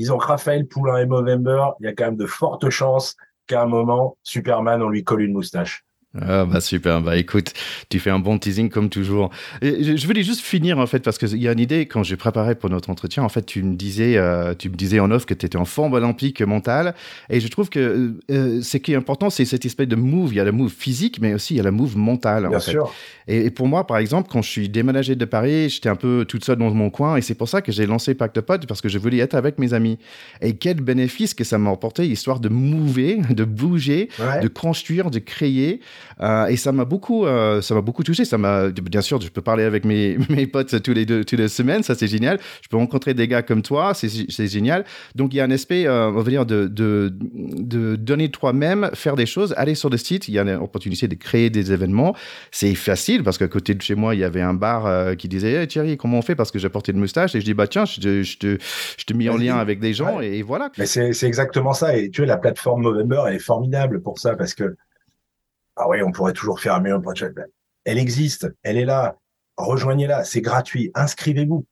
Disons que Raphaël Poulain et Movember, il y a quand même de fortes chances qu'à un moment, Superman, on lui colle une moustache. Ah bah super, bah écoute, tu fais un bon teasing comme toujours. je voulais juste finir en fait parce qu'il y a une idée quand j'ai préparé pour notre entretien. En fait, tu me disais, euh, tu me disais en off que tu étais en forme olympique mentale et je trouve que euh, euh, ce qui est important, c'est cette espèce de move. Il y a le move physique, mais aussi il y a le move mental. Bien sûr. Et, pour moi, par exemple, quand je suis déménagé de Paris, j'étais un peu toute seule dans mon coin et c'est pour ça que j'ai lancé Pacte de Potes parce que je voulais être avec mes amis. Et quel bénéfice que ça m'a apporté, histoire de mouver, de bouger, de construire, de créer. Euh, et ça m'a beaucoup, euh, ça m'a beaucoup touché. Ça m'a, bien sûr, je peux parler avec mes, mes potes tous les deux, toutes les semaines. Ça, c'est génial. Je peux rencontrer des gars comme toi. C'est génial. Donc, il y a un aspect, on va dire, de, de, de donner toi-même, faire des choses, aller sur le site. Il y a une opportunité de créer des événements. C'est facile parce qu'à côté de chez moi, il y avait un bar qui disait Thierry, comment on fait? Parce que j'ai porté une moustache. Et je dis Bah, tiens, je te, je te, je te mets en lien avec des gens. Et voilà. Mais c'est exactement ça. Et tu vois, la plateforme Movember, elle est formidable pour ça parce que ah oui, on pourrait toujours faire projet. Elle existe, elle est là. Rejoignez-la, c'est gratuit. Inscrivez-vous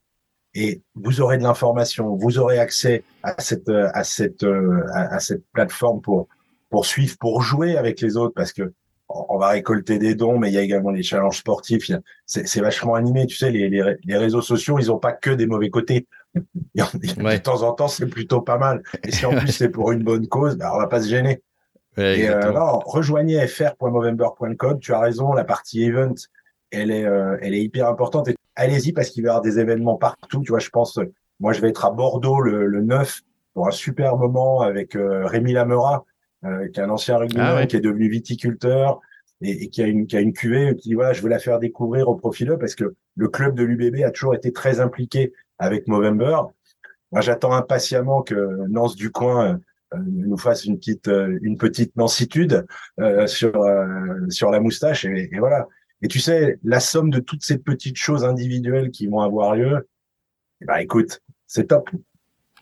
et vous aurez de l'information, vous aurez accès à cette à cette à, cette plateforme pour pour suivre, pour jouer avec les autres parce que on va récolter des dons, mais il y a également des challenges sportifs. C'est vachement animé, tu sais. Les, les, les réseaux sociaux, ils ont pas que des mauvais côtés. De temps en temps, c'est plutôt pas mal. Et si en plus c'est pour une bonne cause, ben, on va pas se gêner et euh, rejoignez fr.movember.com. Tu as raison, la partie event, elle est, euh, elle est hyper importante. Et allez-y parce qu'il va y avoir des événements partout. Tu vois, je pense, moi, je vais être à Bordeaux le, le 9 pour un super moment avec euh, Rémi Lamera, euh, qui est un ancien rugbyman, ah qui est devenu viticulteur et, et, qui a une qui a une cuvée. Qui voilà, je veux la faire découvrir au profileux parce que le club de l'UBB a toujours été très impliqué avec Movember. Moi, j'attends impatiemment que Nance du coin euh, nous fasse une petite euh, une petite nancitude euh, sur sur la moustache et, voilà. Et tu sais, la somme de toutes ces petites choses individuelles qui vont avoir lieu, ben écoute, c'est top.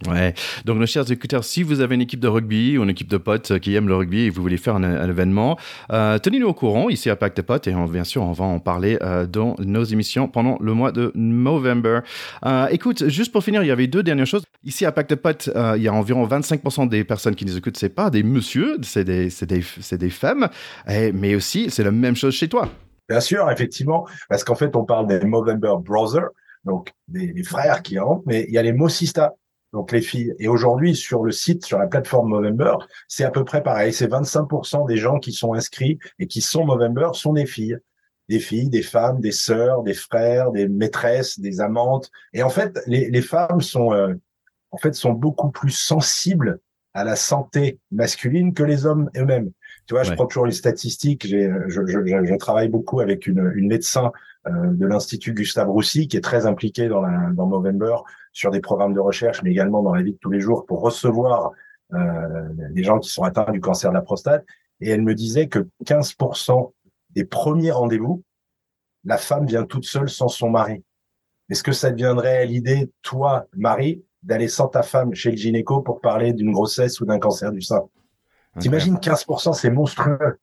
Ouais. Donc, nos chers écouteurs, si vous avez une équipe de rugby ou une équipe de potes qui aiment le rugby et vous voulez faire un, événement, euh, tenez-nous au courant ici à Pacte de Potes et bien sûr, on va en parler euh, dans nos émissions pendant le mois de November. Euh, écoute, juste pour finir, il y avait deux dernières choses. Ici à Pacte de Potes, il y a environ 25% des personnes qui nous écoutent, c'est pas des messieurs, c'est des, des, des, femmes, et, mais aussi c'est la même chose chez toi. Bien sûr, effectivement, parce qu'en fait, on parle des Movember Brothers, donc des, frères qui rentrent, mais il y a les Mosista donc les filles. Et aujourd'hui, sur le site, sur la plateforme Movember, c'est à peu près pareil. C'est 25% des gens qui sont inscrits et qui sont Movember sont des filles. Des filles, des femmes, des sœurs, des frères, des maîtresses, des amantes. Et en fait, les, les femmes sont, euh, en fait, sont beaucoup plus sensibles à la santé masculine que les hommes eux-mêmes. Tu vois, je prends toujours les statistiques. J'ai, je, je, je, travaille beaucoup avec une, une médecin euh, de l'Institut Gustave Roussy, qui est très impliquée dans, la, dans Movember sur des programmes de recherche, mais également dans la vie de tous les jours pour recevoir euh, des gens qui sont atteints du cancer de la prostate. Et elle me disait que 15% des premiers rendez-vous, la femme vient toute seule sans son mari. Est-ce que ça deviendrait l'idée, toi, Marie, d'aller sans ta femme chez le gynéco pour parler d'une grossesse ou d'un cancer du sein? T'imagines 15%, c'est monstrueux.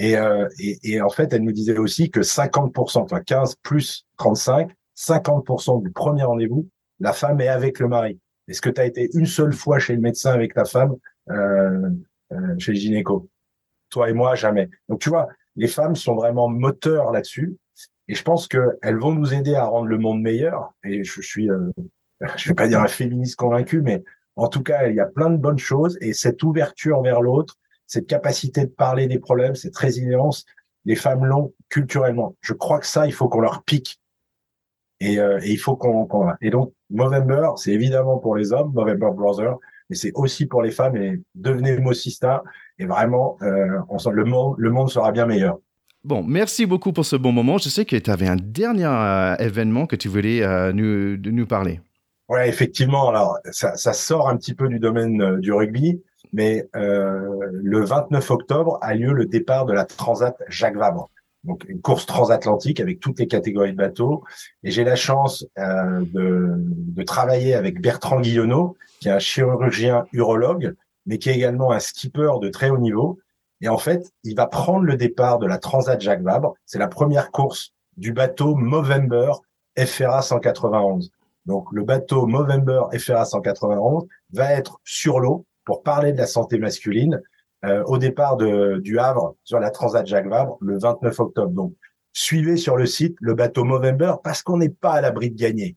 Euh, et, et, en fait, elle nous disait aussi que 50%, enfin 15 plus 35, 50% du premier rendez-vous, la femme est avec le mari. Est-ce que tu as été une seule fois chez le médecin avec ta femme, euh, euh, chez le gynéco? Toi et moi, jamais. Donc tu vois, les femmes sont vraiment moteurs là-dessus. Et je pense qu'elles vont nous aider à rendre le monde meilleur. Et je, suis, euh, je vais pas dire un féministe convaincu, mais en tout cas, il y a plein de bonnes choses. Et cette ouverture vers l'autre, cette capacité de parler des problèmes, cette résilience, les femmes l'ont culturellement. Je crois que ça, il faut qu'on leur pique. Et, euh, et il faut qu'on... et donc, Movember, c'est évidemment pour les hommes, Movember Brother, mais c'est aussi pour les femmes. Et devenez Mossista. Et vraiment, euh, on le, monde, le monde sera bien meilleur. Bon, merci beaucoup pour ce bon moment. Je sais que tu avais un dernier euh, événement que tu voulais euh, nous, nous parler. Ouais, effectivement. Alors, ça, ça, sort un petit peu du domaine euh, du rugby, mais le 29 octobre a lieu le départ de la Transat Jacques Vabre. Donc une course transatlantique avec toutes les catégories de bateaux. Et j'ai la chance euh, de, de, travailler avec Bertrand Guillonneau, qui est un chirurgien urologue, mais qui est également un skipper de très haut niveau. Et en fait, il va prendre le départ de la Transat Jacques Vabre. C'est la première course du bateau Movember FRA 191. Donc le bateau Movember FRA 191 va être sur l'eau pour parler de la santé masculine euh, au départ de, du Havre sur la Transat Jacques Vabre le 29 octobre. Donc suivez sur le site le bateau Movember parce qu'on n'est pas à l'abri de gagner.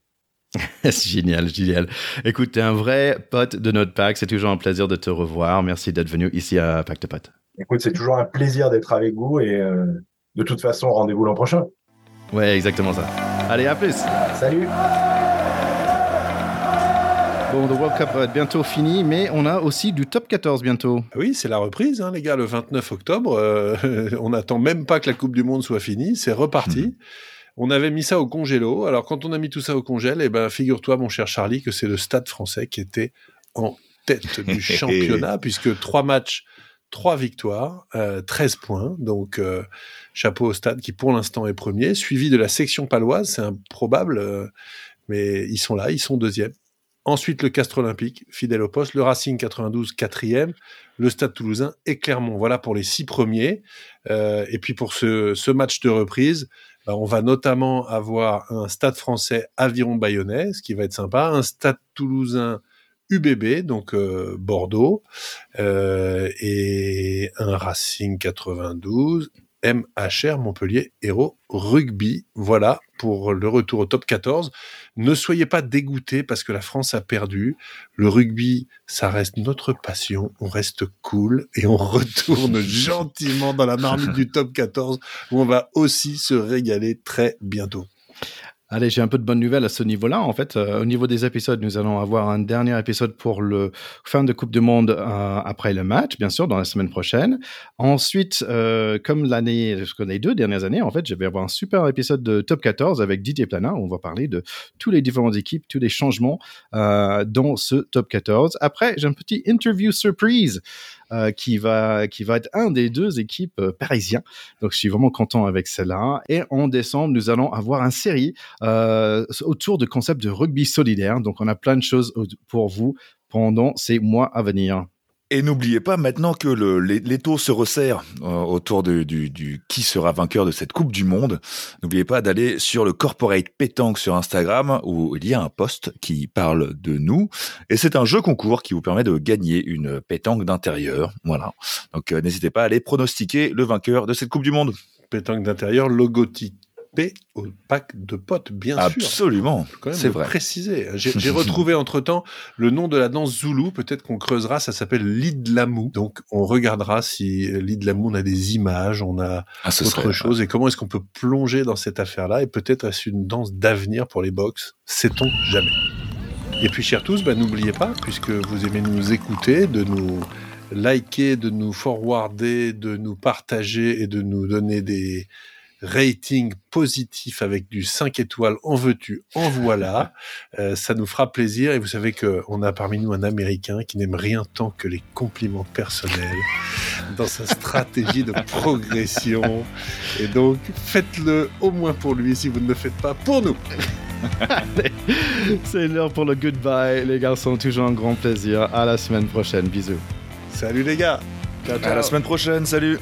c'est génial, génial. Écoute, es un vrai pote de notre pack. C'est toujours un plaisir de te revoir. Merci d'être venu ici à Pacte Pote. Écoute, c'est toujours un plaisir d'être avec vous et euh, de toute façon, rendez-vous l'an prochain. Ouais, exactement ça. Allez, à plus. Salut. Bon, le World Cup va être bientôt fini, mais on a aussi du top 14 bientôt. Oui, c'est la reprise, hein, les gars, le 29 octobre. Euh, on n'attend même pas que la Coupe du Monde soit finie, c'est reparti. Mhm. On avait mis ça au congélo. Alors, quand on a mis tout ça au congèle, eh ben, figure-toi, mon cher Charlie, que c'est le stade français qui était en tête du championnat, puisque trois matchs, trois victoires, 13 euh, points. Donc, euh, chapeau au stade qui, pour l'instant, est premier, suivi de la section paloise. C'est improbable, mais ils sont là, ils sont deuxième. Ensuite, le Castre Olympique, fidèle au poste. Le Racing 92, quatrième. Le Stade Toulousain et Clermont. Voilà pour les six premiers. Euh, et puis pour ce, match de reprise, bah, on va notamment avoir un Stade français Aviron Bayonnais, ce qui va être sympa. Un Stade Toulousain UBB, donc euh, Bordeaux. Euh, et un Racing 92 MHR Montpellier Héros Rugby. Voilà pour le retour au top 14. Ne soyez pas dégoûtés parce que la France a perdu. Le rugby, ça reste notre passion. On reste cool et on retourne gentiment dans la marmite du top 14 où on va aussi se régaler très bientôt. Allez, j'ai un peu de bonnes nouvelles à ce niveau-là. En fait, euh, au niveau des épisodes, nous allons avoir un dernier épisode pour le fin de Coupe du Monde euh, après le match, bien sûr, dans la semaine prochaine. Ensuite, euh, comme l'année, les deux dernières années, en fait, je vais avoir un super épisode de Top 14 avec Didier Plana où on va parler de tous les différentes équipes, tous les changements dans ce Top 14. Après, j'ai un petit interview surprise euh, qui va qui va être un des deux équipes euh, parisiens. Donc je suis vraiment content avec cela. Et en décembre, nous allons avoir une série euh, autour du concept de rugby solidaire. Donc on a plein de choses pour vous pendant ces mois à venir. Et n'oubliez pas maintenant que l'étau se resserre euh, autour du, du, qui sera vainqueur de cette Coupe du Monde. N'oubliez pas d'aller sur le Corporate Pétanque sur Instagram où il y a un post qui parle de nous. Et c'est un jeu concours qui vous permet de gagner une pétanque d'intérieur. Voilà. Donc euh, n'hésitez pas à aller pronostiquer le vainqueur de cette Coupe du Monde. Pétanque d'intérieur logotique au pack de potes, bien sûr. Absolument, c'est vrai. Préciser. J'ai retrouvé entre-temps le nom de la danse Zoulou, peut-être qu'on creusera, ça s'appelle l'Idlamou. Donc on regardera si l'Idlamou, on a des images, on a ah, autre chose, et comment est-ce qu'on peut plonger dans cette affaire-là, et peut-être est-ce une danse d'avenir pour les box, sait-on jamais. Et puis chers tous, bah, n'oubliez pas, puisque vous aimez nous écouter, de nous liker, de nous forwarder, de nous partager et de nous donner des rating positif avec du 5 étoiles, en veux-tu, en voilà. Euh, ça nous fera plaisir. Et vous savez qu'on a parmi nous un Américain qui n'aime rien tant que les compliments personnels dans sa stratégie de progression. Et donc, faites-le au moins pour lui si vous ne le faites pas pour nous. C'est l'heure pour le goodbye. Les garçons, toujours un grand plaisir. À la semaine prochaine. Bisous. Salut les gars. À la semaine prochaine. Salut.